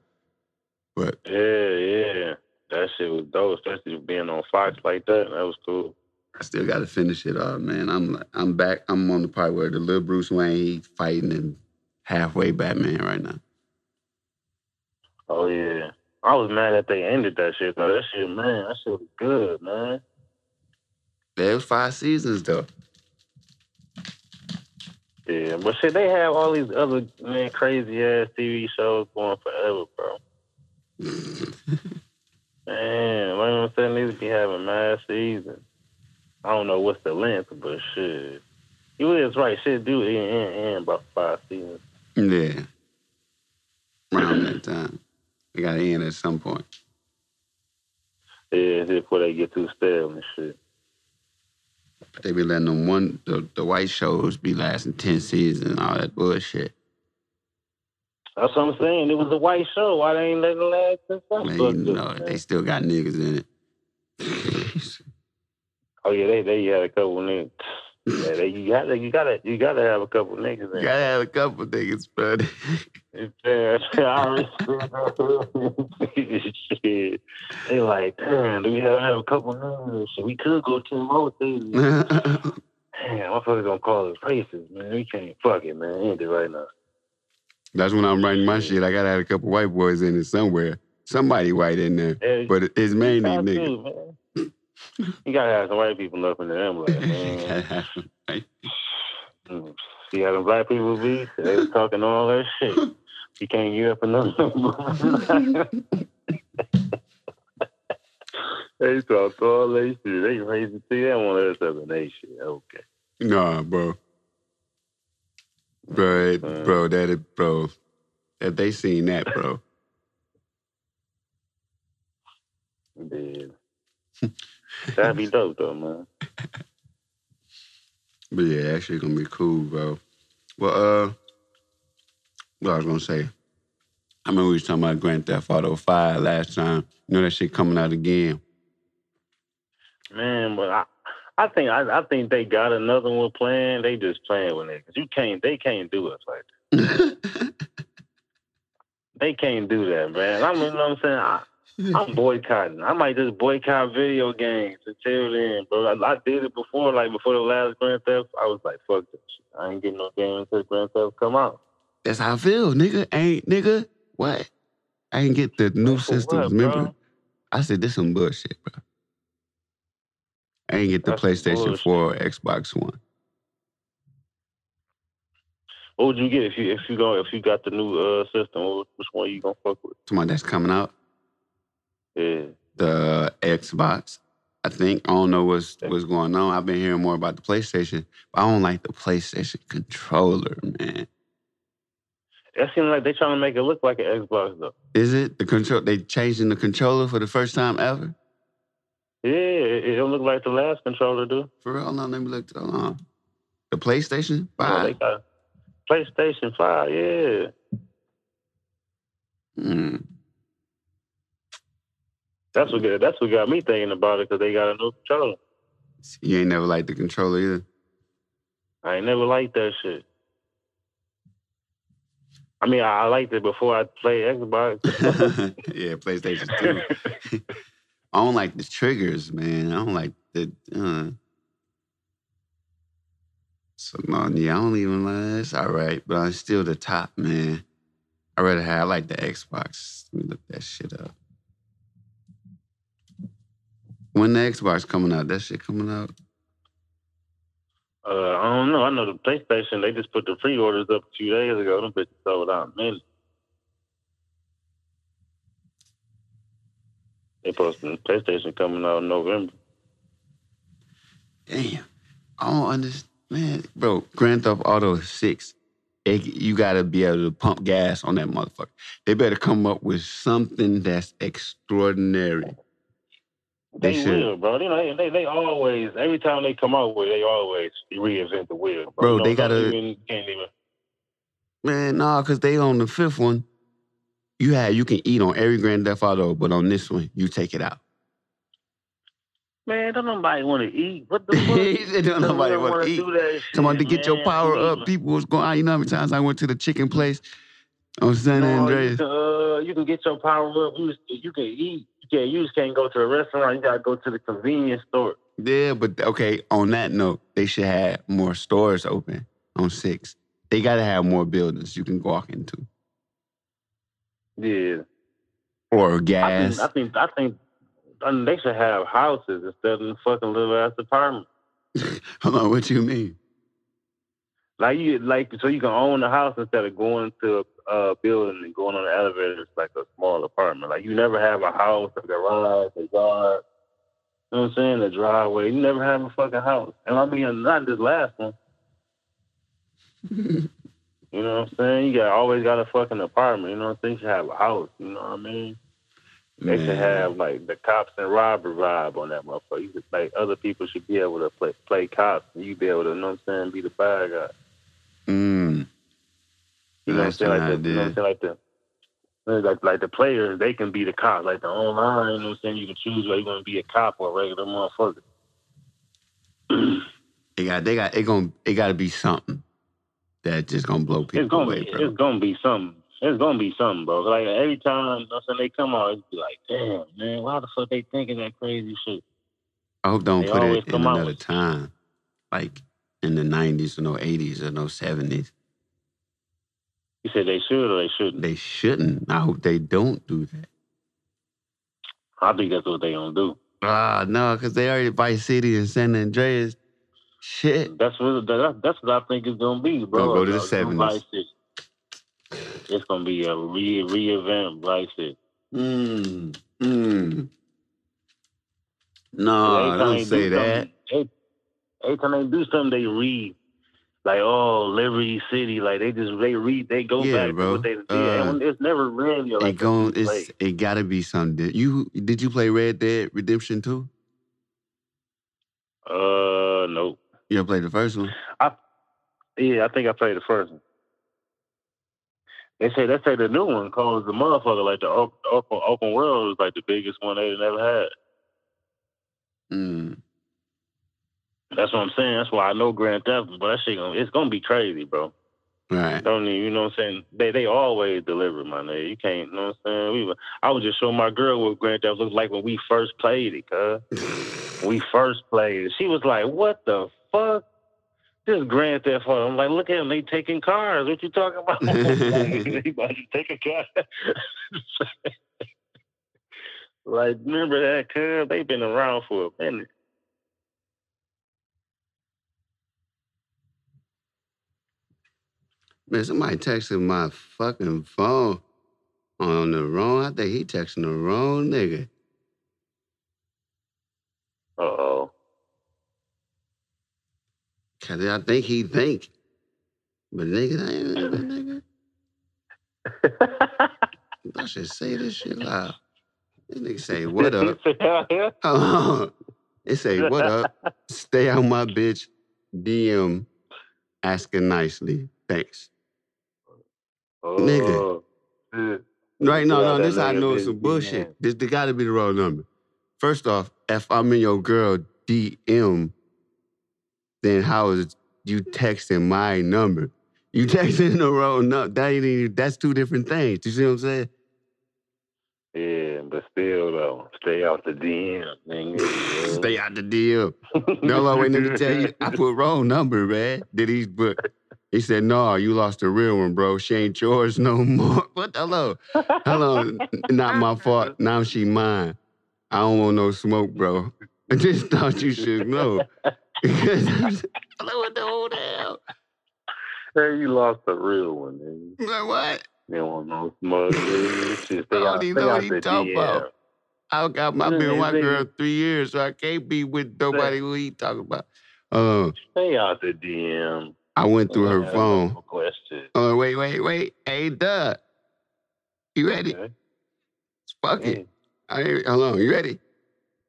But Yeah, yeah. That shit was dope, especially being on Fox like that. That was cool. I still got to finish it off, man. I'm I'm back. I'm on the part where the little Bruce Wayne fighting and halfway Batman right now. Oh yeah. I was mad that they ended that shit. No, that shit, man, that shit was good, man. There was five seasons though. Yeah, but shit, they have all these other man crazy ass TV shows going forever, bro. Man, I'm saying, these be having mad seasons. I don't know what's the length, but shit. You is right. Shit do end, end, end about five seasons. yeah. Around that time, they got to end at some point. Yeah, before they get too stale and shit. They be letting them one the, the white shows be lasting ten seasons and all that bullshit. That's what I'm saying. It was a white show. Why they ain't let it last Man, you know, they still got niggas in it. Oh yeah, they they had a couple niggas. Yeah, they, you gotta you gotta you gotta have a couple niggas You gotta have a couple niggas, but It's, I already shit. They like, damn, do we have, to have a couple niggas? Shit, we could go ten more things. Damn, motherfuckers gonna call us racist, man. We can't fuck it, man. End it right now. that's when I'm writing my shit. I gotta have a couple white boys in it somewhere. Somebody white in there, Yeah, but it's mainly niggas. to, man. You gotta have some white people up in there. I'm like, man. See how them black people be? They was talking all that shit. You can't get up nothing. They talk all that shit. They crazy see one of us up in they shit. Okay. Nah, bro. Bro, it- Uh. bro, that it, bro. If they seen that, bro. Dude. That'd be dope though, man. But yeah, that shit gonna be cool, bro. Well, uh, what I was gonna say. I remember we was talking about Grand Theft Auto 5 last time. You know that shit coming out again. Man, but I I think I, I think they got another one planned. They just playing with it. 'Cause you can't they can't do us like that. They can't do that, man. I'm you know what I'm saying? I, I'm boycotting. I might just boycott video games until then, bro. I, I did it before, like before the last Grand Theft. I was like, fuck this shit. I ain't getting no game until Grand Theft come out. That's how I feel, nigga. Ain't nigga. What? I ain't get the new For systems, what, remember? bro? I said this some bullshit, bro. I ain't get the That's PlayStation 4 or Xbox One. What would you get if you if you go if you got the new uh system? Which one you gonna fuck with? Tomorrow that's coming out. Yeah. The Xbox. I think I don't know what's what's going on. I've been hearing more about the PlayStation, but I don't like the PlayStation controller, man. That seems like they're trying to make it look like an Xbox though. Is it the control? They changing the controller for the first time ever. Yeah, it, it don't look like the last controller do. For real? no. on, let me look. Hold on. The PlayStation Oh, Five. PlayStation Five. Yeah. Hmm. That's what got- that's what got me thinking about it because they got a new controller. You ain't never liked the controller either. I ain't never liked that shit. I mean, I, I liked it before I played Xbox. yeah, PlayStation 2. I don't like the triggers, man. I don't like the. Uh. So no, yeah, I don't even like. It's all right, but I'm still the top, man. I rather have. I like the Xbox. Let me look that shit up. When the Xbox coming out, that shit coming out. Uh, I don't know. I know the PlayStation. They just put the pre-orders up a few days ago. Them bitches sold out minutes. They posting PlayStation coming out in November. Damn. I don't understand. Man, bro, Grand Theft Auto 6, it, you got to be able to pump gas on that motherfucker. They better come up with something that's extraordinary. They, They will, bro. You know, they, they always every time they come out with, they always reinvent the wheel, bro. Bro, You they gotta- even- can't even. Man, nah, because they on the fifth one, you had you can eat on every Grand Theft Auto, but on this one, you take it out. Man, don't nobody want to eat. What the fuck? he said, don't nobody want wanna eat. shit, Someone to get your power up. People was going out. You know how many times I went to the chicken place on San no, you Andreas? can, uh, you can get your power up. You, you can eat. You can't. You just can't go to a restaurant. You gotta go to the convenience store. Yeah, but okay, on that note, they should have more stores open on six. They gotta have more buildings you can walk into. Yeah. Or gas. I think. I think. I mean, they should have houses instead of fucking little ass apartments. Hold on, what you mean? Like you, like so you can own the house instead of going to a uh, building and going on the elevator. It's like a small apartment. Like you never have a house, a garage, a yard. You know what I'm saying? A driveway. You never have a fucking house. And I mean, not this last one. You know what I'm saying? You got always got a fucking apartment. You know what I'm saying? You should have a house. You know what I mean? They should have like the cops and robber vibe on that motherfucker. You could, like other people should be able to play play cops, and you be able to, you know what I'm saying, be the bad guy. Mm. You know what I'm saying? Like the, you know what I'm saying? Like the like like the players, they can be the cops. Like the online, you know what I'm saying? You can choose whether you want to be a cop or a regular motherfucker. They got they got it gonna it gotta be something that just gonna blow people It's gonna away, be bro. it's gonna be something. It's gonna be something, bro. Like every time you know what I'm saying, they come out, it's be like, damn, man, why the fuck they thinking that crazy shit? I hope don't They put it in another with- time. Like in the nineties or no eighties or no seventies. You said they should or they shouldn't. They shouldn't. I hope they don't do that. I think that's what they gonna do. Ah, no, because they already Vice City and San Andreas. Shit. That's what that, that's what I think it's gonna be, bro. Gonna go to the 70s. City. It's gonna be a re re-event Vice City. Mm. Mm. No, don't they say do that. something- Every, time they do something, they read like, "Oh, Liberty City." Like they just they read, they go Yeah, back bro. to what they did, Uh, it's never really like it it's it gotta be something. You did you play Red Dead Redemption 2? Uh, nope. You ever played the first one? I Yeah, I think I played the first one. They say they say the new one calls the motherfucker like the op- open open world is like the biggest one they ever had. Mm. That's what I'm saying. That's why I know Grand Theft, but that shit gonna, it's gonna be crazy, bro. Right. Don't need, you know what I'm saying? They they always deliver, my nigga. You can't, you know what I'm saying? We, were- I was just showing my girl what Grand Theft looked like when we first played it, cuz. We first played it. She was like, what the fuck? This is Grand Theft Auto. I'm like, look at them, they taking cars. What you talking about? they about to take a car. like, remember that, cuz? They've been around for a minute. Man, somebody texted my fucking phone on the wrong. I think he texting the wrong nigga. Uh-oh. Cause I think he think. But nigga, I ain't nigga. I should say this shit loud. This nigga say, what up? Hold. It say, what up? Stay on my bitch DM asking nicely. Thanks. Nigga. Oh, Right, no, no, this I know it's some bullshit. This they gotta be the wrong number. First off, if I'm in your girl DM, then how is you texting my number? You texting the wrong number. That ain't even, that's two different things. You see what I'm saying? Yeah, but still though, stay out the DM, nigga. Stay out the DM. No, I waiting to tell you. I put wrong number, man. Did he put? He said, "No, you lost the real one, bro. She ain't yours no more." What? Hello, hello. Not my fault. Now she mine. I don't want no smoke, bro. I just thought you should know. what the whole hell? Hey, you lost a real one, nigga. Like what? You don't want no nigga. Shit, I don't even know what he talking about. I got my been with my girl three years, so I can't be with nobody who he talking about. Uh, Stay out the DM. I went through her uh, phone. Question. Oh, wait, wait, wait. Hey, Doug. You ready? Okay. Fuck it. Yeah. I on. You ready?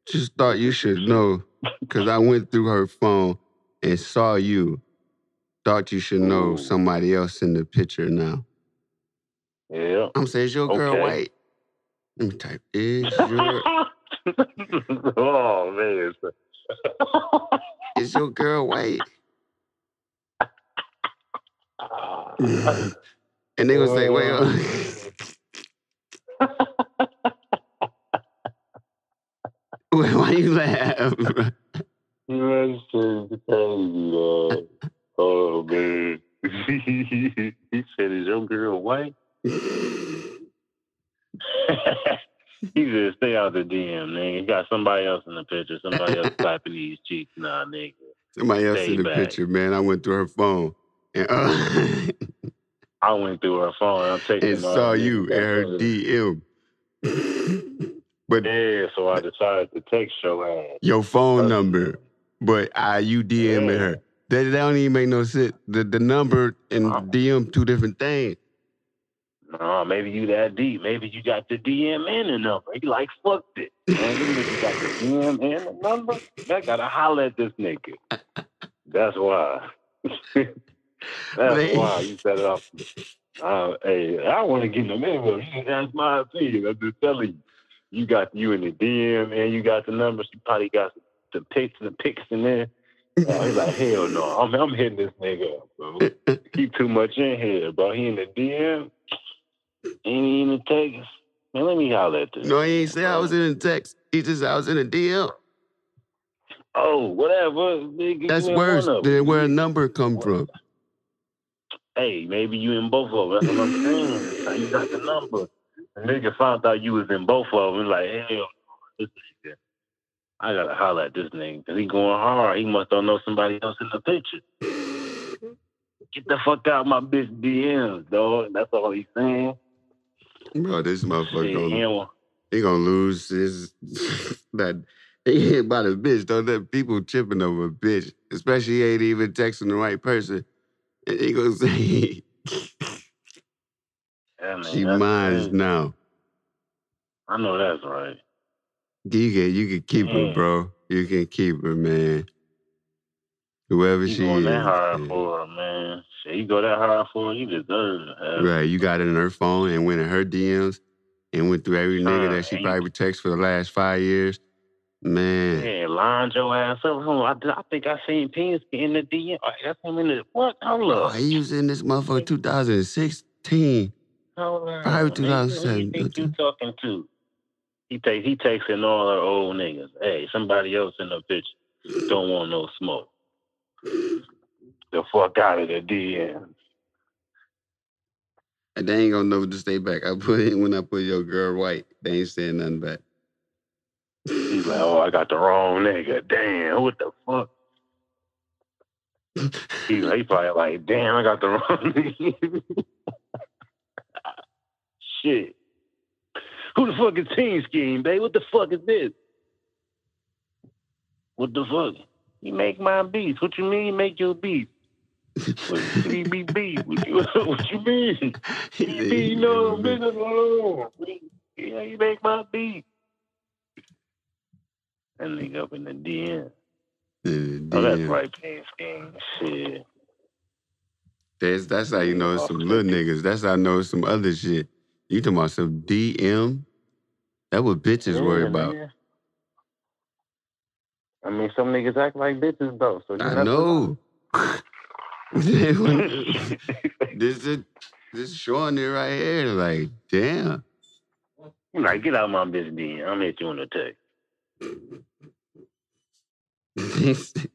Just thought you should know because I went through her phone and saw you. Thought you should know Ooh. somebody else in the picture now. Yeah. I'm saying, is your girl Okay. white? Let me type, is your, oh man. is your girl white? And they gonna say, wait, uh, wait, why you laugh? That's just crazy. Oh man. he said, "Is your girl white?" he said, "Stay out the DM, nigga. You got somebody else in the picture. Somebody else clapping these cheeks, nah, nigga." Somebody else Stay in the back. picture, man. I went through her phone uh, I went through her phone. I'm taking and saw you her DM. but Yeah, so I decided to text your ass. your phone number, but I you DMing Yeah. her. That, that don't even make no sense. The the number and Uh-huh. DM two different things. No, maybe you that deep. Maybe you got the DM and the number. He like fucked it. Man, you got the DM and the number. I gotta holler at this nigga. That's why. That's why you set it up. Uh, hey, I don't want to get in the middle of it. That's my opinion. I'm just telling you. You got you in the DM and you got the numbers. You probably got the pics, the pics in there. Oh, he's like, hell no, I'm, I'm hitting this nigga up, bro. He too much in here, bro. He in the DM. He ain't in the text. Man, let me holler at this. No, he ain't say I was in the text. He just said I was in the DM. Oh, whatever. Nigga, That's worse than where a number come from. Hey, maybe you in both of them. That's what I'm saying. You got the number. The nigga found out you was in both of them. Like, hell, this nigga. I gotta holler at this nigga because he going hard. He must don't know somebody else in the picture. Get the fuck out my bitch DMs, dog. That's all he's saying. Bro, this motherfucker gonna, he gonna lose his that he ain't about a bitch. Don't let people tripping over a bitch, especially he ain't even texting the right person. He gonna say Yeah, man, she that's mine crazy. now. I know that's right. You can you can keep her, mm. bro. You can keep her, man. Whoever You she going is. that hard man. for her, man. Shit, you go that hard for her, you deserve to have. Right, you got it in her phone and went in her DMs and went through every nigga Son, that she probably texted for the last five years. Man, Yeah, lined your ass up. I, I think I seen Pinsky in the DM. Oh, that's him in the what? Hold oh, up. he was in this motherfucker 2016. Hold on. Probably man. Who you think you talking to? He take he takes in all our old niggas. Hey, somebody else in the picture don't want no smoke. The fuck out of the DM. And they ain't gonna know to stay back. I put it when I put your girl white. They ain't saying nothing back. He's like, oh, I got the wrong nigga. Damn, what the fuck? He, he probably like, damn, I got the wrong nigga. Shit. Who the fuck is Team Scheme, babe? What the fuck is this? What the fuck? You make my beats. What you mean make your beats? What? What you, what you mean? No, business alone. Yeah, you make my beat. That nigga up in the DM. Oh, that's Damn. right, Team Scheme. Shit. That's that's how you know it's some little niggas. That's how I know it's some other shit. You talking about some DM? That what bitches worry about. nigga. I mean, some niggas act like bitches though. So you I never know. this is this showing it right here. Like, damn. You like, get out my bitch DM. I'm hit you on the text. the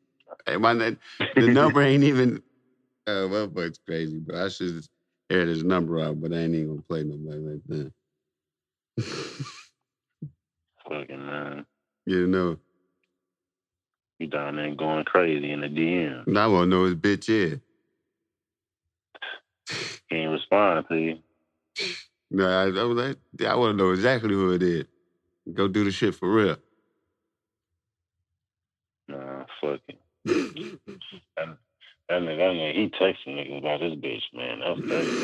number ain't even. Uh, well, it's crazy, but I should air this number out, but I ain't even gonna play nobody like that. Fucking man. you know, You down there going crazy in the DM. I want to know his bitch is. He ain't respond to you. No, I, I, was like, I want to know exactly who it is. Go do the shit for real. Nah, fuck it. that, that nigga, that nigga, he texting niggas about his bitch, man. That's crazy.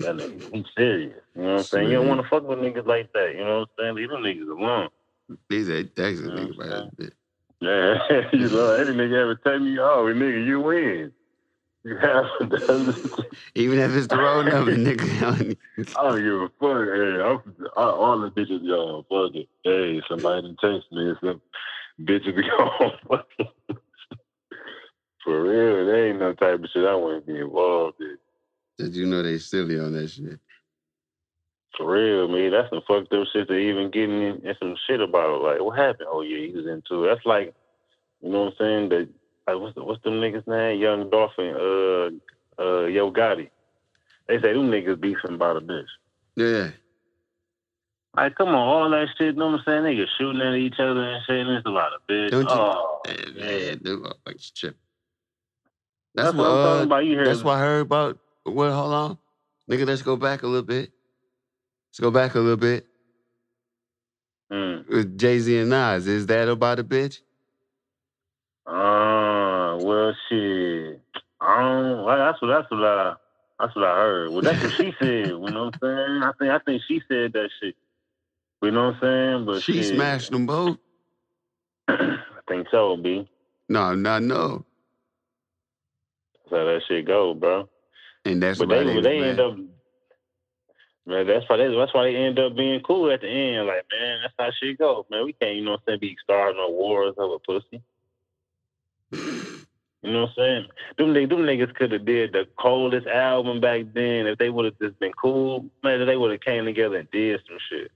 That nigga, he serious. You know what I'm saying? You don't want to fuck with niggas like that. You know what I'm saying? Leave them niggas alone. These ain't texting Yeah, nigga about his bitch. Yeah, you know, any nigga ever tell me, oh, nigga, you win. You have Even if it's the wrong number, nigga. I don't give a fuck. Hey, I'm, I, all the bitches, y'all, fuck it. Hey, somebody text me some bitches be on. For real, there ain't no type of shit I want to be involved in. Did you know they silly on that shit? For real, man, that's some fucked up shit to even getting in, in some shit about it. Like, what happened? Oh yeah, he was into it. That's like, you know what I'm saying? That like, what's the, what's them niggas name? Young Dolphin, uh, uh, Yo Gotti. They say them niggas beefing about a bitch. Yeah. Like, come on, all that shit. You know what I'm saying? Niggas shooting at each other and shit. And it's a lot of bitch. Don't you- oh, Man, man. man, them motherfuckers tripping. That's, That's, what what, I'm talking uh, about. You hear that's what I heard about. Well, hold on. Nigga, let's go back a little bit. Let's go back a little bit. Mm. With Jay Z and Nas. Is that about a bitch? Ah, well, shit. I don't. Well, that's what. That's what I. That's what I heard. Well, that's what she said. You know what I'm saying? I think. I think she said that shit. You know what I'm saying? But she shit, smashed them both. I think so, b. No, not no. That's how that shit go, bro. And that's but why they, they, they end up. Man, that's why they, that's why they end up being cool at the end. Like, man, that's how shit go. Man, we can't, you know what I'm saying, be starting no wars over a pussy. You know what I'm saying? Them, them niggas could have did the coldest album back then. If they would have just been cool, man, they would have came together and did some shit.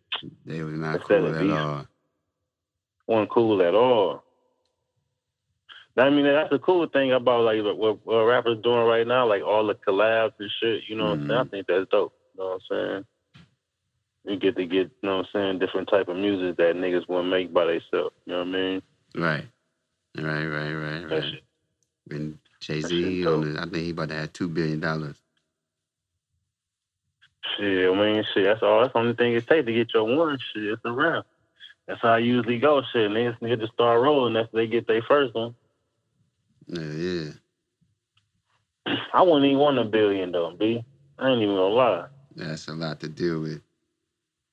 They was not Instead cool at beef. all. Wasn't cool at all. I mean, that's the cool thing about like what, what rappers doing right now, like all the collabs and shit. You know what I'm saying? I Mhm. think that's dope. You know what I'm saying? You get to get, you know what I'm saying, different type of music that niggas want to make by themselves. You know what I mean? Right. Right, right, right, That right. And Jay Z on dope. the, I think he about to have two billion dollars. Shit, I mean, shit, that's all. That's the only thing it takes to get your one. Shit, it's a rap. That's how I usually go. Shit, niggas need to start rolling. That's they get their first one. Yeah, yeah. I wouldn't even want a billion though, B. I ain't even gonna lie. That's a lot to deal with.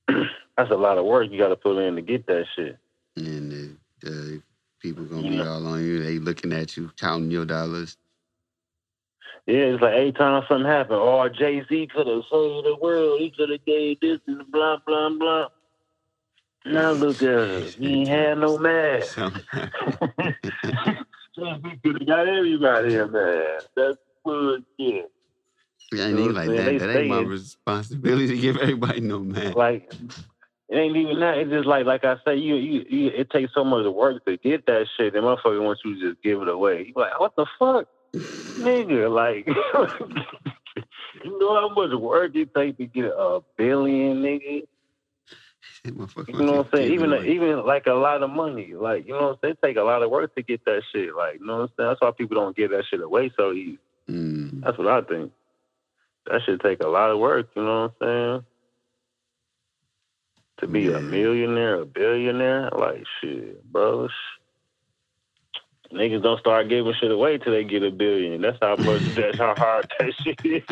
That's a lot of work you got to put in to get that shit. And the, the people gonna be all on you. They looking at you, counting your dollars. Yeah, it's like every time something happen, oh Jay Z could have saved the world. He could have gave this and blah blah blah. Now look at us. He ain't had no mask. Jay-Z could have got everybody a mask. That's bullshit. I ain't like Man, that. That ain't my responsibility to give everybody no man. Like it ain't even that. It's just like like I say, you you, you it takes so much work to get that shit. And motherfucker wants you to just give it away. You like what the fuck, nigga? Like you know how much work it takes to get a billion, nigga. You know what I'm saying? Even away. even like a lot of money. Like, you know what I'm saying? It take a lot of work to get that shit. Like, you know what I'm saying? That's why people don't give that shit away so easy. Mm. That's what I think. That should take a lot of work, you know what I'm saying? To be Yeah. a millionaire, a billionaire, like shit, bro. Niggas don't start giving shit away till they get a billion. That's how much. that's how hard that shit is.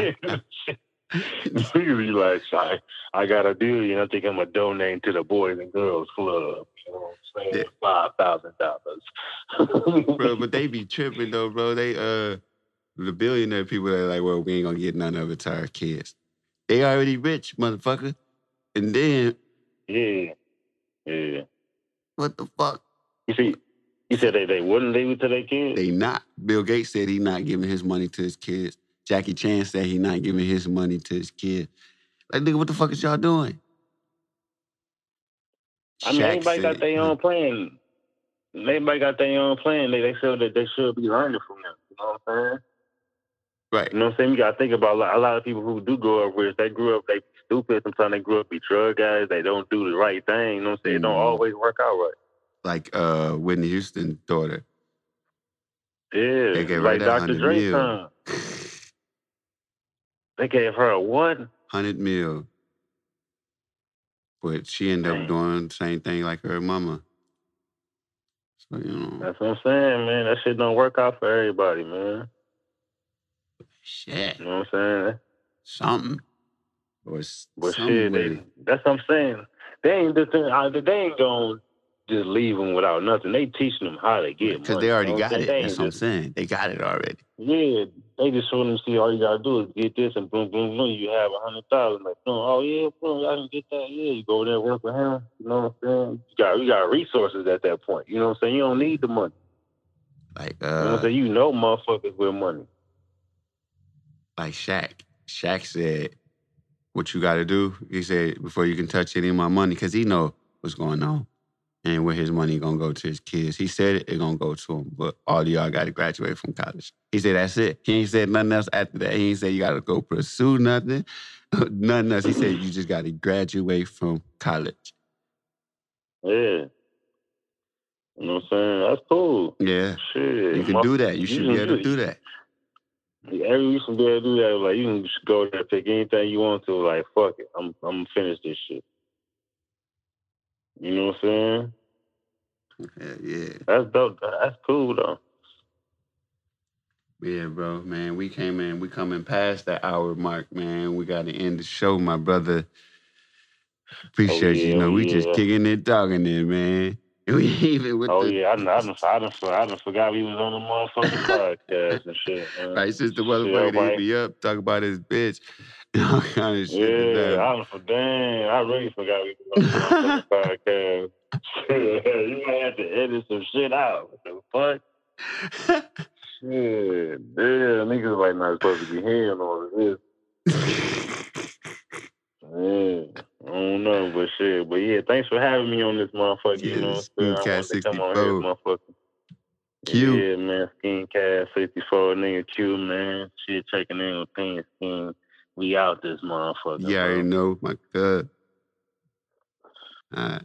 Niggas be like, I, I got a billion. I think I'm gonna donate to the Boys and Girls Club. You know what I'm saying? Five thousand dollars. bro, but they be tripping though, bro. They uh the billionaire people that like, well, we ain't gonna get none of it to our kids. They already rich, motherfucker. And then yeah, yeah. what the fuck? You see, you said they, they wouldn't leave it to their kids. They not. Bill Gates said he not giving his money to his kids. Jackie Chan said he not giving his money to his kids. Like, nigga, what the fuck is y'all doing? I mean, Shaq everybody got their own plan. Everybody got their own plan. They they feel that they should be learning from them. You know what I'm saying? Right. You know what I'm saying? You got to think about a lot, a lot of people who do grow up rich. They grew up, they be stupid. Sometimes they grew up be drug guys. They don't do the right thing. You know what I'm saying? It don't Mhm. always work out right. Like uh Whitney Houston's daughter. Yeah, They gave her like that Dr. 100 Dre time. They gave her a what? Hundred mil. But she ended up doing the same thing like her mama. So you know, That's what I'm saying, man. That shit don't work out for everybody, man. shit, You know what I'm saying? something. Or But shit, they, that's what I'm saying. They ain't the thing. uh, They ain't gonna just leave them without nothing. They teaching them how to get Because they already you know got it. They That's what I'm saying. They got it already. Yeah, they just want them to see all you gotta do is get this and boom, boom, boom. You have a hundred thousand. Like, boom, oh yeah, boom, I can get that. Yeah, you go there work with him. You know what I'm saying? You got you got resources at that point. You know what I'm saying? You don't need the money. Like You know what I'm uh, saying? You know motherfuckers with money. like Shaq. Shaq said, "What you got to do?" He said, "Before you can touch any of my money, because he know what's going on and where his money gonna go to his kids." He said it, it gonna go to him, but all of y'all got to graduate from college. He said that's it. He ain't said nothing else after that. He ain't said you got to go pursue nothing, nothing else. He said you just got to graduate from college. Yeah. You know what I'm saying? That's cool. Yeah, Shit. you can do that. You should be able to do that. Every you should be able to do that. Like you can just go there, pick anything you want to. Like fuck it, I'm I'm gonna finish this shit. You know what I'm saying? Yeah, yeah. That's dope. That's cool though. Yeah, bro, man. We came in, we coming past that hour mark, man. We gotta end the show, my brother. Appreciate oh, you. You know, oh, we just kicking it, dogging it, man. Even with Oh the yeah, I done, I done, I done, I done forgot we was on the motherfucking podcast and shit. Man. right since the motherfucker oh, hit everybody- me up, talk about his bitch. all kind of shit. Yeah, I done for damn. I really forgot we was on the motherfucking podcast. You might have to edit some shit out. What the fuck? Shit, damn, niggas like not supposed to be hearing all of this. Yeah, I don't know, but shit. But yeah, thanks for having me on this motherfucker. You know what I'm saying? I Cat come on here, 64. motherfucker. Q. Yeah, man. Skin Cast 64, nigga Q, man. Shit, checking in with Pin Skin. We out this motherfucker. Yeah, you already know, my god. All right.